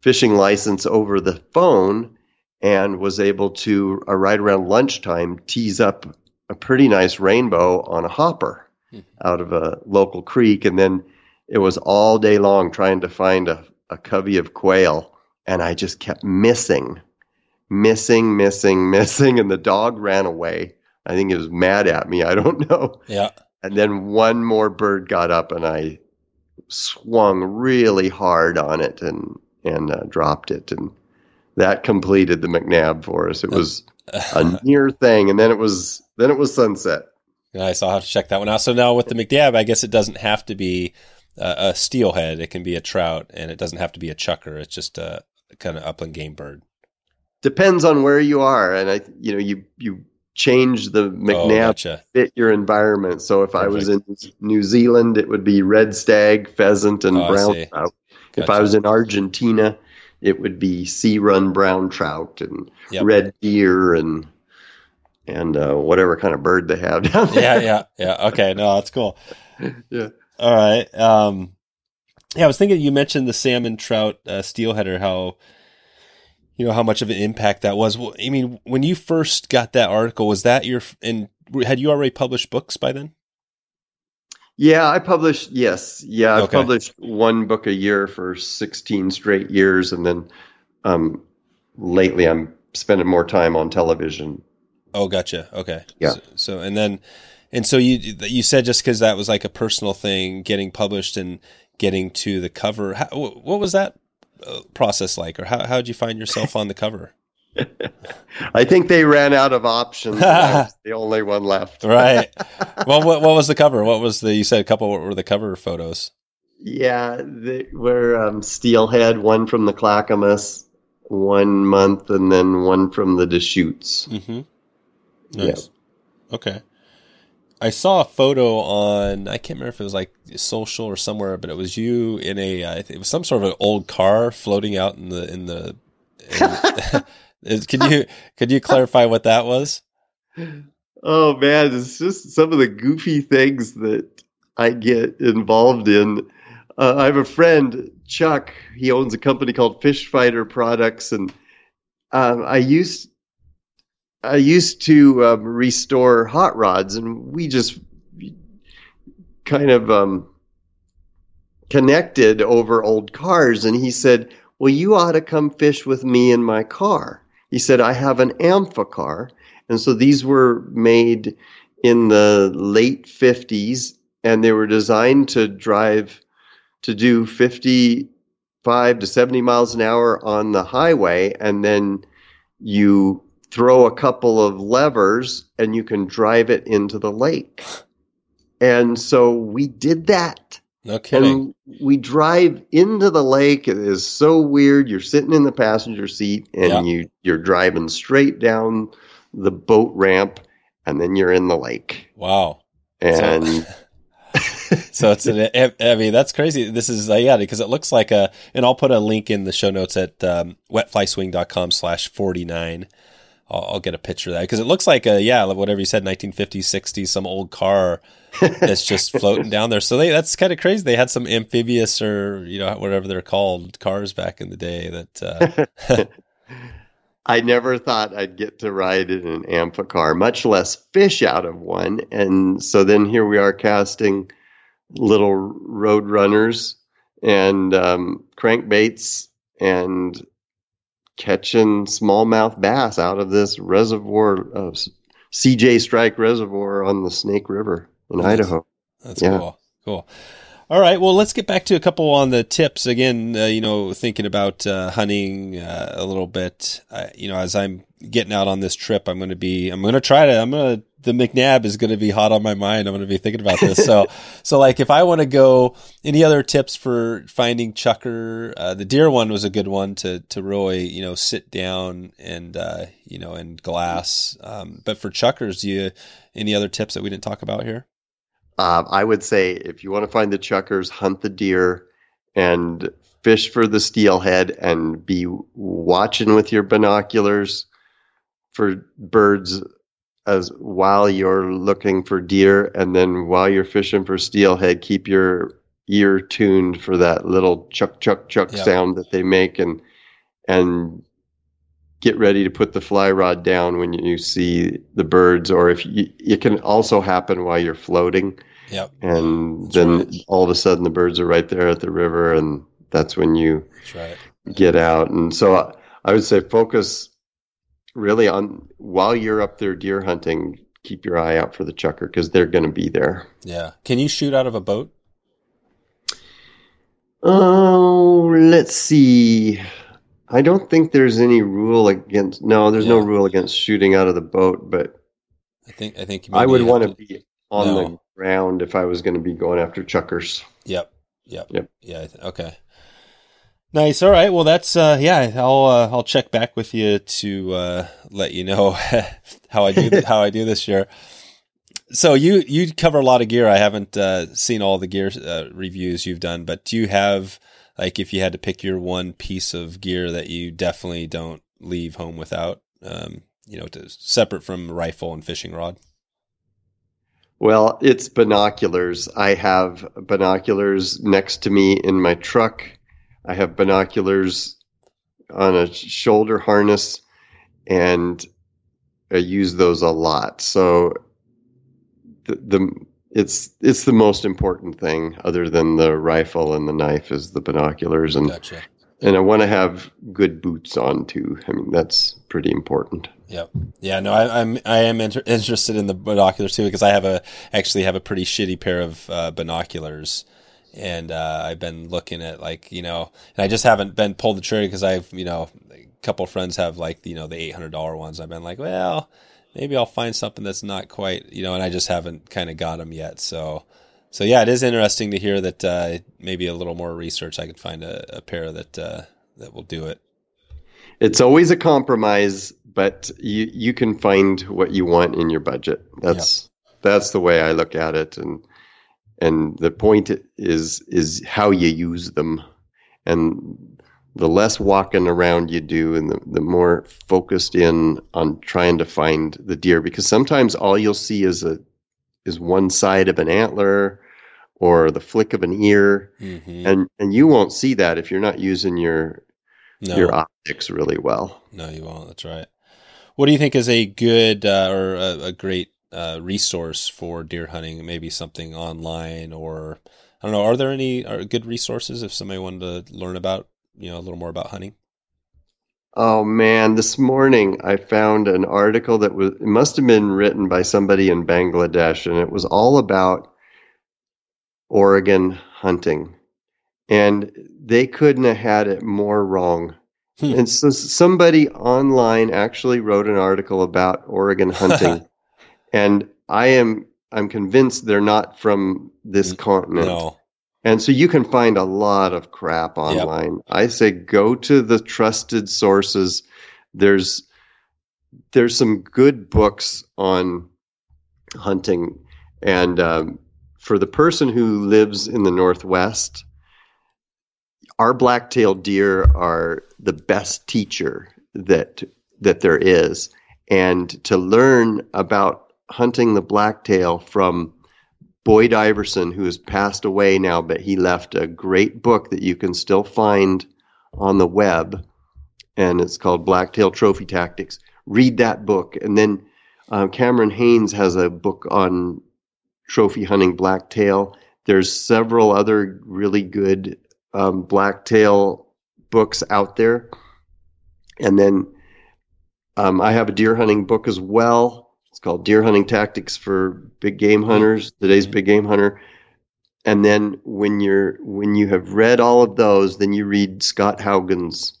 fishing license over the phone, and was able to uh, right around lunchtime tease up a pretty nice rainbow on a hopper Hmm. out of a local creek, and then it was all day long trying to find a, a covey of quail, and I just kept missing, missing, missing, missing, and the dog ran away. I think it was mad at me. I don't know. Yeah. And then one more bird got up, and I swung really hard on it and and uh, dropped it, and that completed the MacNab for us. It was a near thing, and then it was then it was sunset. Nice. I'll have to check that one out. So now with the MacNab, I guess it doesn't have to be a steelhead. It can be a trout, and it doesn't have to be a chukar. It's just a kind of upland game bird. Depends on where you are, and I, you know, you you change the Oh, gotcha. fit your environment. So if I was in New Zealand, it would be red stag, pheasant, and Oh, brown trout. If I was in Argentina, it would be sea run brown trout and Yep. red deer and and uh, whatever kind of bird they have down yeah, yeah, yeah. Okay, no, that's cool. Yeah. All right. Um, yeah, I was thinking you mentioned the salmon trout uh, steelheader. How you know how much of an impact that was. Well, I mean, when you first got that article, was that your and had you already published books by then? Yeah, I published. Yes, yeah, I Okay. published one book a year for sixteen straight years, and then um, lately I'm spending more time on television. Oh, gotcha. Okay. Yeah. So, so and then and so you you said just because that was like a personal thing, getting published and getting to the cover. How, what was that process like, or how how did you find yourself on the cover? I think they ran out of options. The only one left. Right. well, what what was the cover? What was the? You said a couple. What were the cover photos? Yeah, they were um, steelhead, one from the Clackamas, one month, and then one from the Deschutes. Mm-hmm. Nice. Okay. I saw a photo on I can't remember if it was like social or somewhere, but it was you in a think it was some sort of an old car floating out in the in the. in- could you could you clarify what that was? Oh man, it's just some of the goofy things that I get involved in. Uh, I have a friend, Chuck. He owns a company called Fish Fighter Products, and um, I used I used to um, restore hot rods, and we just kind of um, connected over old cars. And he said, "Well, you ought to come fish with me in my car." He said, "I have an Amphicar." And so these were made in the late 50s and they were designed to drive to do 55 to 70 miles an hour on the highway and then you throw a couple of levers and you can drive it into the lake. And so we did that. No kidding. And we drive into the lake. It is so weird. You're sitting in the passenger seat and Yeah. you you're driving straight down the boat ramp and then you're in the lake. wow. And So it's an, I mean, that's crazy. This is, uh, yeah, because it looks like a, and I'll put a link in the show notes at um, wetflyswing.com slash 49. I'll, I'll get a picture of that because it looks like a, yeah, whatever you said, 1950s, 60s, some old car that's just floating down there. So they, that's kind of crazy. They had some amphibious or, you know, whatever they're called cars back in the day that, uh, I never thought I'd get to ride in an amphicar, much less fish out of one. And so then here we are casting little road runners and um, crankbaits and catching smallmouth bass out of this reservoir of CJ Strike Reservoir on the Snake River in. Idaho. That's Yeah. cool. Cool. All right. Well, let's get back to a couple on the tips again. Uh, you know, thinking about uh, hunting uh, a little bit. You know, as I'm getting out on this trip, I'm going to be. I'm going to try to. I'm going to. The MacNab is going to be hot on my mind. I'm going to be thinking about this. So, so like, if I want to go, any other tips for finding chukar? Uh, the deer one was a good one to to really you know sit down and uh, you know and glass. Um, but for chukars, do you any other tips that we didn't talk about here? Uh, I would say if you want to find the chukars, hunt the deer and fish for the steelhead and be watching with your binoculars for birds as while you're looking for deer and then while you're fishing for steelhead keep your ear tuned for that little chuck chuck chuck Yeah. sound that they make and and get ready to put the fly rod down when you see the birds or if you, it can also happen while you're floating Yep. and That's then right. all of a sudden the birds are right there at the river and that's when you That's right. get out and so I, I would say focus really on while you're up there deer hunting keep your eye out for the chukar because they're going to be there Yeah. Can you shoot out of a boat? oh let's see i don't think there's any rule against no there's no rule against shooting out of the boat but I think I think i would want to be on No. the ground if I was going to be going after chukars. Yep. Yep. Yep. Yeah. Okay. Nice. All right. Well, that's uh, yeah. I'll uh, I'll check back with you to uh, let you know how I do th- how I do this year. So you you cover a lot of gear. I haven't uh, seen all the gear uh, reviews you've done, but do you have like if you had to pick your one piece of gear that you definitely don't leave home without? Um, you know, to, separate from rifle and fishing rod. Well, it's binoculars. I have binoculars next to me in my truck. I have binoculars on a shoulder harness, and I use those a lot. So the, the it's it's the most important thing, other than the rifle and the knife, is the binoculars, and Gotcha. and I want to have good boots on too. I mean, that's pretty important. Yep. Yeah. No, I, I'm I am inter- interested in the binoculars too because I have a actually have a pretty shitty pair of uh, binoculars, and uh, I've been looking at like you know, and I just haven't been pulled the trigger because I've you know a couple friends have like you know the eight hundred dollar ones. I've been like, well, maybe I'll find something that's not quite you know, and I just haven't kind of got them yet. So. So yeah, it is interesting to hear that uh, maybe a little more research I could find a, a pair that uh, that will do it. It's always a compromise, but you you can find what you want in your budget. That's that's the way I look at it, and and the point is is how you use them, and the less walking around you do, and the, the more focused in on trying to find the deer, because sometimes all you'll see is a is one side of an antler or the flick of an ear, Mm-hmm. and and you won't see that if you're not using your no. your optics really well. No, you won't. That's right. What do you think is a good uh, or a, a great uh, resource for deer hunting? Maybe something online, or I don't know. Are there any are good resources if somebody wanted to learn about you know a little more about hunting? Oh man, this morning I found an article that was it must have been written by somebody in Bangladesh and it was all about Oregon hunting. And they couldn't have had it more wrong. Hmm. And so somebody online actually wrote an article about Oregon hunting. And I am I'm convinced they're not from this continent. No. And so you can find a lot of crap online. I say go to the trusted sources. There's there's some good books on hunting, and um, for the person who lives in the Northwest, our black-tailed deer are the best teacher that that there is. And to learn about hunting the blacktail from Boyd Iverson, who has passed away now, but he left a great book that you can still find on the web, and it's called Blacktail Trophy Tactics. Read that book, and then uh, Cameron Hanes has a book on trophy hunting blacktail. There's several other really good um, blacktail books out there, and then um, I have a deer hunting book as well. It's called Deer Hunting Tactics for Big Game mm-hmm. Hunters. Today's mm-hmm. Big Game Hunter. And then when you're when you have read all of those, then you read Scott Haugen's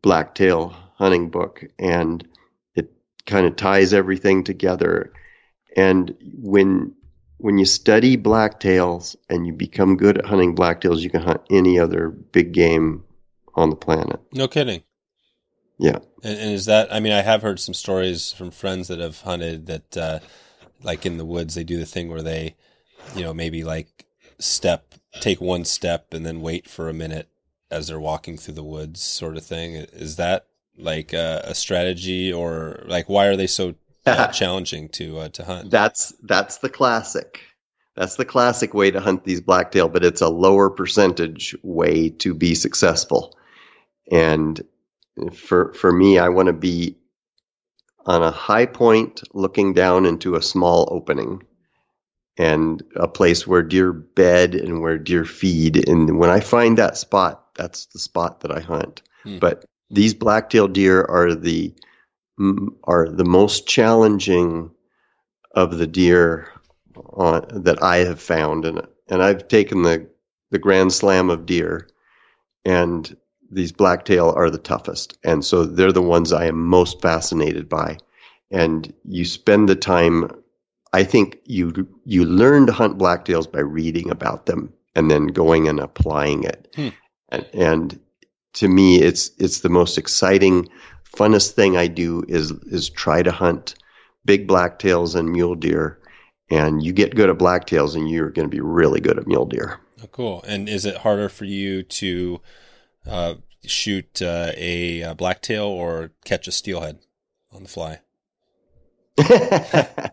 Blacktail hunting book, and it kind of ties everything together. And when when you study blacktails and you become good at hunting blacktails, you can hunt any other big game on the planet. No kidding. Yeah. And, and is that? I mean, I have heard some stories from friends that have hunted that, uh, like in the woods, they do the thing where they, you know, maybe like step, take one step, and then wait for a minute as they're walking through the woods, sort of thing. Is that like a, a strategy, or like why are they so uh, challenging to uh, to hunt? That's that's the classic. That's the classic way to hunt these blacktail, but it's a lower percentage way to be successful. And for for me, I want to be on a high point looking down into a small opening and a place where deer bed and where deer feed. And when I find that spot, that's the spot that I hunt. Hmm. But these blacktail deer are the are the most challenging of the deer on, that I have found, and and I've taken the the Grand Slam of deer, and these blacktail are the toughest, and so they're the ones I am most fascinated by. And you spend the time I think you you learn to hunt blacktails by reading about them and then going and applying it. Hmm. And, and to me, it's it's the most exciting, funnest thing I do is is try to hunt big blacktails and mule deer. And you get good at blacktails, and you're going to be really good at mule deer. Oh, cool. And is it harder for you to uh, shoot uh, a, a blacktail or catch a steelhead on the fly?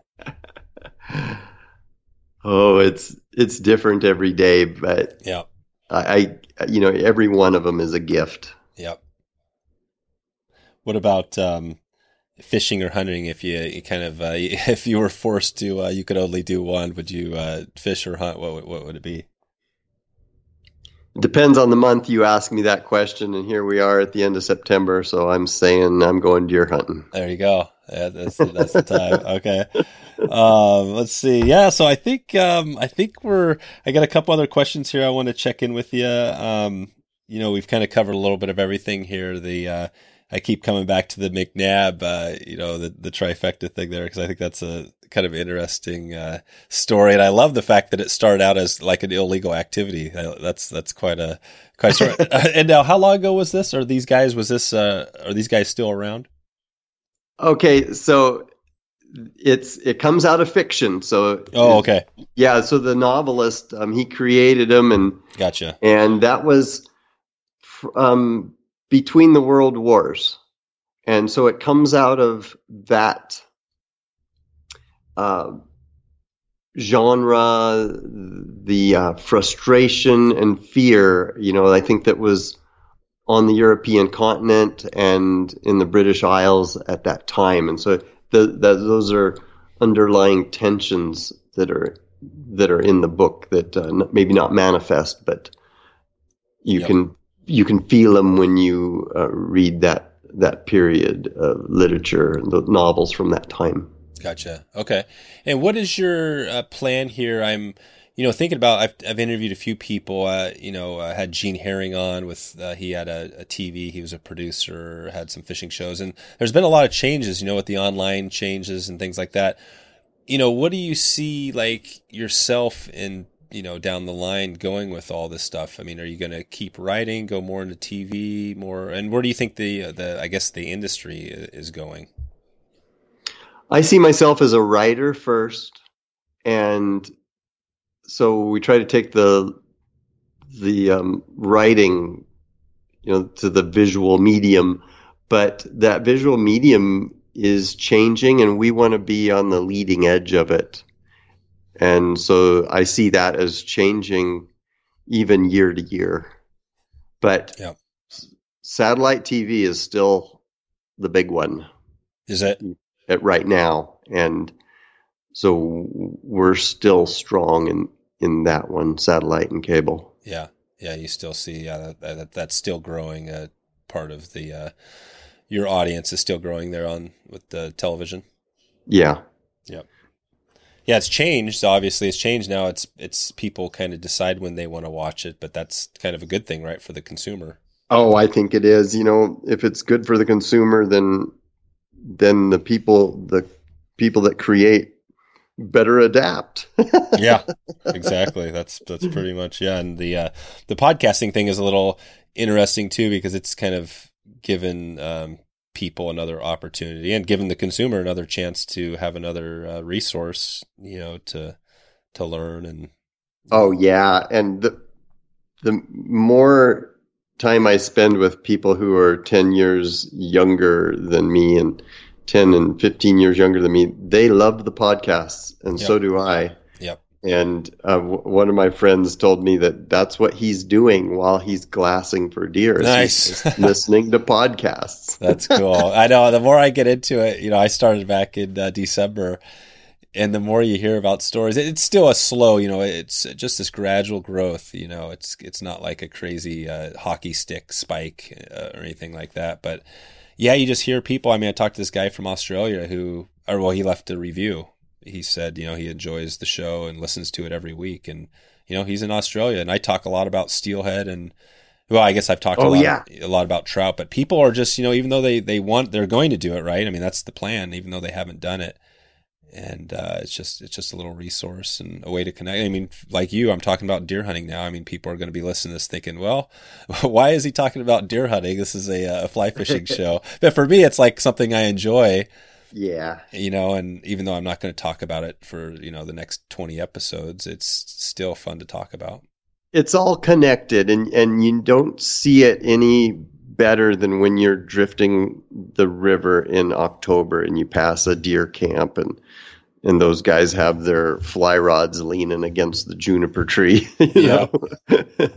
oh, it's it's different every day, but Yeah. I, I you know every one of them is a gift. Yep. What about um, fishing or hunting? If you, you kind of uh, if you were forced to, uh, you could only do one. Would you uh, fish or hunt? What what would it be? Depends on the month you ask me that question, and here we are at the end of September, so I'm saying I'm going deer hunting. There you go. Yeah, that's that's the time. Okay. Um, let's see. Yeah, so I think um, I think we're. I got a couple other questions here. I want to check in with you. Um, you know, we've kind of covered a little bit of everything here. The uh, I keep coming back to the MacNab. Uh, you know, the the trifecta thing there because I think that's a kind of interesting uh, story, and I love the fact that it started out as like an illegal activity. Uh, That's that's quite a quite. Story. and now, how long ago was this? Are these guys? Was this? Uh, are these guys still around? Okay, so it's it comes out of fiction. So Oh, okay. yeah. So the novelist um, he created them, and Gotcha. and that was fr- um, between the world wars, and so it comes out of that uh, genre, the uh, frustration and fear. You know, I think that was on the European continent and in the British Isles at that time, and so the, the, those are underlying tensions that are that are in the book that uh, n- maybe not manifest, but you Yep. can you can feel them when you uh, read that that period of literature, the novels from that time. Gotcha. Okay. And what is your uh, plan here? I'm, you know, thinking about. I've I've interviewed a few people. Uh, you know, I had Gene Herring on with. Uh, he had a, a TV. He was a producer. Had some fishing shows, and there's been a lot of changes. You know, with the online changes and things like that. You know, what do you see like yourself in? You know, down the line, going with all this stuff. I mean, are you going to keep writing, go more into TV, more, and where do you think the uh, the I guess the industry is going? I see myself as a writer first, and so we try to take the the um, writing, you know, to the visual medium, but that visual medium is changing, and we want to be on the leading edge of it, and so I see that as changing even year to year, but satellite TV is still the big one. Is it? At right now, and so we're still strong in in that one, satellite and cable. Yeah, yeah, you still see yeah, that, that that's still growing. Uh, part of the uh, your audience is still growing there on with the television. Yeah, Yeah, it's changed. Obviously, it's changed now. It's it's people kind of decide when they want to watch it, but that's kind of a good thing, right, for the consumer. Oh, I think it is. You know, if it's good for the consumer, then then the people the people that create better adapt. yeah, exactly. That's that's pretty much yeah. And the uh, the podcasting thing is a little interesting too because it's kind of given um, people another opportunity and given the consumer another chance to have another uh, resource, you know, to to learn and oh yeah, and the the more time I spend with people who are 10 years younger than me and 10 and 15 years younger than me, they love the podcasts and so do I. Yep. And uh, w- one of my friends told me that that's what he's doing while he's glassing for deer. Nice. listening to podcasts. That's cool. I know. The more I get into it, you know, I started back in uh, December, and the more you hear about stories, it's still a slow. You know, it's just this gradual growth. You know, it's it's not like a crazy uh, hockey stick spike uh, or anything like that. But yeah, you just hear people. I mean, I talked to this guy from Australia who, or well, he left a review. He said, you know, he enjoys the show and listens to it every week, and you know, he's in Australia, and I talk a lot about steelhead and. Well, I guess I've talked a Oh, lot, yeah. a lot about trout, but people are just, you know, even though they, they want, they're going to do it, right? I mean, that's the plan, even though they haven't done it. And uh, it's just it's just a little resource and a way to connect. I mean, like you, I'm talking about deer hunting now. I mean, people are going to be listening to this thinking, well, why is he talking about deer hunting? This is a, a fly fishing show. But for me, it's like something I enjoy. Yeah, you know, and even though I'm not going to talk about it for you know the next 20 episodes, it's still fun to talk about. It's all connected, and and you don't see it any better than when you're drifting the river in October and you pass a deer camp and and those guys have their fly rods leaning against the juniper tree. yeah,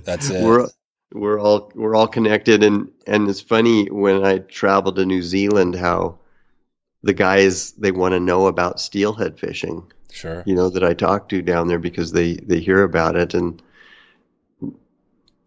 that's it. We're we're all we're all connected, and and it's funny when I travel to New Zealand how the guys they want to know about steelhead fishing. Sure, you know that I talk to down there because they they hear about it and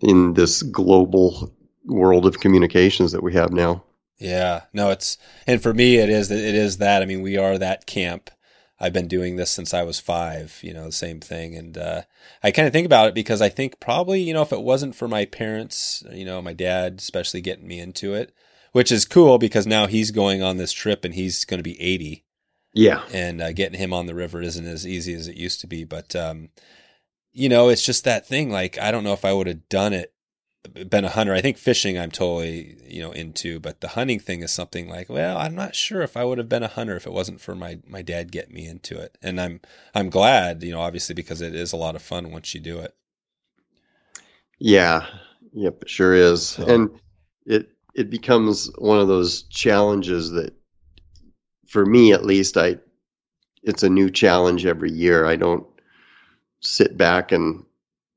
in this global world of communications that we have now. Yeah, no, it's and for me it is it is that. I mean, we are that camp. I've been doing this since I was five. You know, the same thing, and uh, I kind of think about it because I think probably you know if it wasn't for my parents, you know, my dad especially getting me into it, which is cool because now he's going on this trip and he's going to be eighty. Yeah, and uh, getting him on the river isn't as easy as it used to be, but um, you know, it's just that thing. Like I don't know if I would have done it been a hunter. I think fishing I'm totally, you know, into, but the hunting thing is something like, well, I'm not sure if I would have been a hunter if it wasn't for my my dad getting me into it. And I'm I'm glad, you know, obviously because it is a lot of fun once you do it. Yeah. Yep, it sure is. So. And it it becomes one of those challenges that for me at least I it's a new challenge every year. I don't sit back and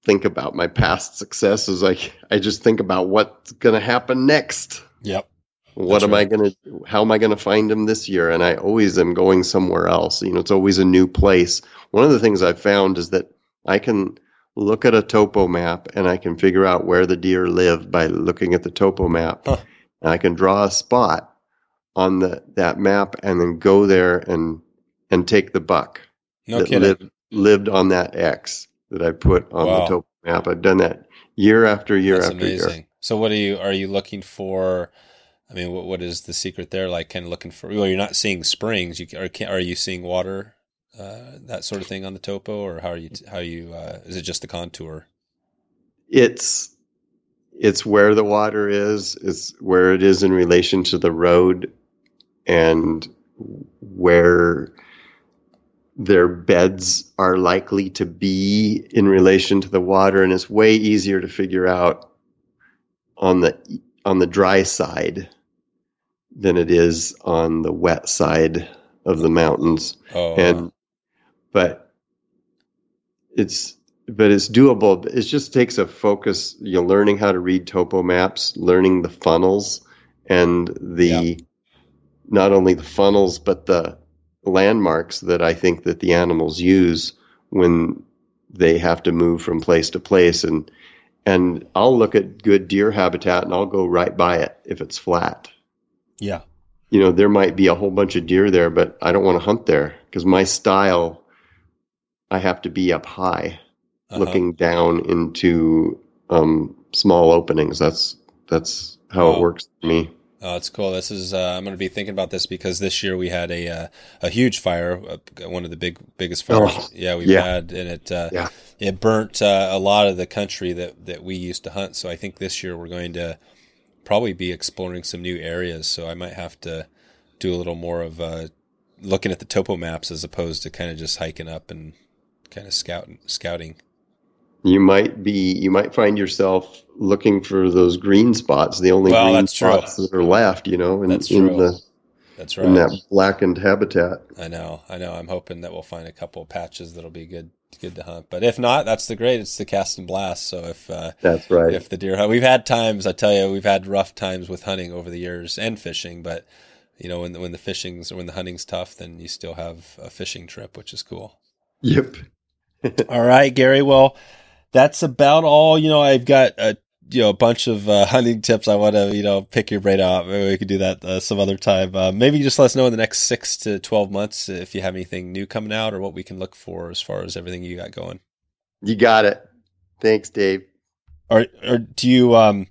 think about my past successes. I I just think about what's going to happen next. Yep. What That's am right. I going to? How am I going to find him this year? And I always am going somewhere else. You know, it's always a new place. One of the things I've found is that I can look at a topo map and I can figure out where the deer live by looking at the topo map. Huh. And I can draw a spot on the that map and then go there and and take the buck no that lived lived on that X that I put on wow. the topo map. I've done that year after year That's after amazing. year. So what are you are you looking for? I mean, what what is the secret there? Like, kind of looking for. Well, you're not seeing springs. You are are you seeing water, uh, that sort of thing on the topo, or how are you how you uh, is it just the contour? It's it's where the water is. It's where it is in relation to the road, and where their beds are likely to be in relation to the water and it's way easier to figure out on the on the dry side than it is on the wet side of the mountains oh. and but it's but it's doable it just takes a focus you know learning how to read topo maps learning the funnels and the yeah. not only the funnels but the landmarks that I think that the animals use when they have to move from place to place and and I'll look at good deer habitat and I'll go right by it if it's flat. Yeah. You know, there might be a whole bunch of deer there, but I don't want to hunt there because my style I have to be up high uh-huh. looking down into um, small openings. That's that's how oh. it works for me. Oh, it's cool. This is uh, I'm going to be thinking about this because this year we had a uh, a huge fire, uh, one of the big biggest fires. Oh, yeah, we've yeah. had, and it uh, yeah. it burnt uh, a lot of the country that that we used to hunt. So I think this year we're going to probably be exploring some new areas. So I might have to do a little more of uh, looking at the topo maps as opposed to kind of just hiking up and kind of scouting scouting you might be you might find yourself looking for those green spots, the only well, green spots true. that are left, you know, in, that's in the that's right. in that blackened habitat. I know, I know. I'm hoping that we'll find a couple of patches that'll be good good to hunt. But if not, that's the great. It's the cast and blast. So if uh, that's right, if the deer hunt, we've had times. I tell you, we've had rough times with hunting over the years and fishing. But you know, when the, when the fishing's or when the hunting's tough, then you still have a fishing trip, which is cool. Yep. all right, Gary. Well, that's about all. You know, I've got a you know a bunch of uh, hunting tips. I want to you know pick your brain out. Maybe we could do that uh, some other time. Uh, maybe just let us know in the next six to twelve months if you have anything new coming out or what we can look for as far as everything you got going. You got it. Thanks, Dave. Or or do you um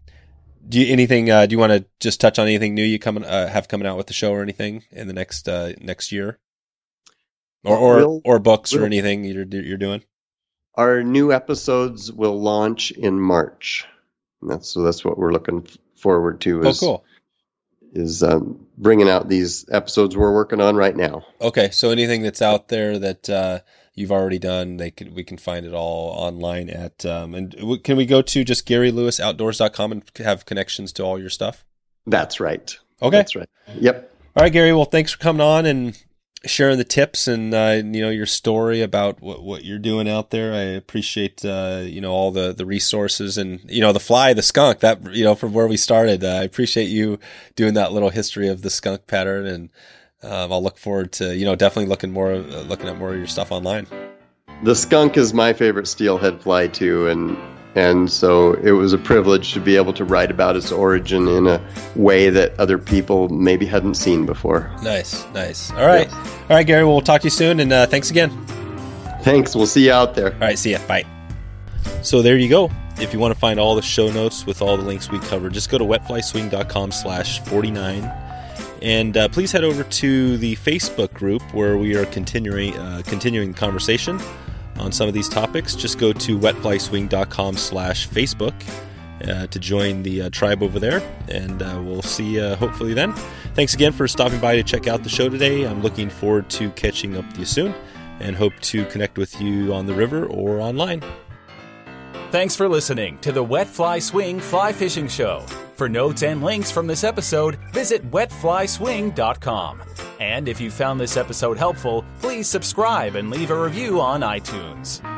do you anything? Uh, do you want to just touch on anything new you coming uh, have coming out with the show or anything in the next uh, next year? or or, We'll- or books or we'll- anything you're you're doing. Our new episodes will launch in March. And that's so that's what we're looking forward to. Oh, Is, cool. Is um, bringing out these episodes we're working on right now. Okay, so anything that's out there that uh, you've already done, they could we can find it all online at. Um, and w- can we go to just GaryLewisOutdoors.com and have connections to all your stuff? That's right. Okay. That's right. Yep. All right, Gary. Well, thanks for coming on and sharing the tips and uh, you know your story about what, what you're doing out there. I appreciate uh, you know all the the resources and you know the fly, the skunk. That you know from where we started. Uh, I appreciate you doing that little history of the skunk pattern, and um, I'll look forward to you know definitely looking more looking at more of your stuff online. The skunk is my favorite steelhead fly too, and and so it was a privilege to be able to write about its origin in a way that other people maybe hadn't seen before. Nice, nice. All right, all right, Gary. Well, we'll talk to you soon, and uh, thanks again. Thanks. We'll see you out there. All right, see ya. Bye. So there you go. If you want to find all the show notes with all the links we covered, just go to wetflyswing.com slash 49. And uh, please head over to the Facebook group where we are continuing uh, continuing the conversation on some of these topics. Just go to wetflyswing.com slash Facebook uh, to join the uh, tribe over there, and uh, we'll see you hopefully then. Thanks again for stopping by to check out the show today. I'm looking forward to catching up with you soon and hope to connect with you on the river or online. Thanks for listening to the Wet Fly Swing Fly Fishing Show. For notes and links from this episode, visit wetflyswing.com. And if you found this episode helpful, please subscribe and leave a review on iTunes.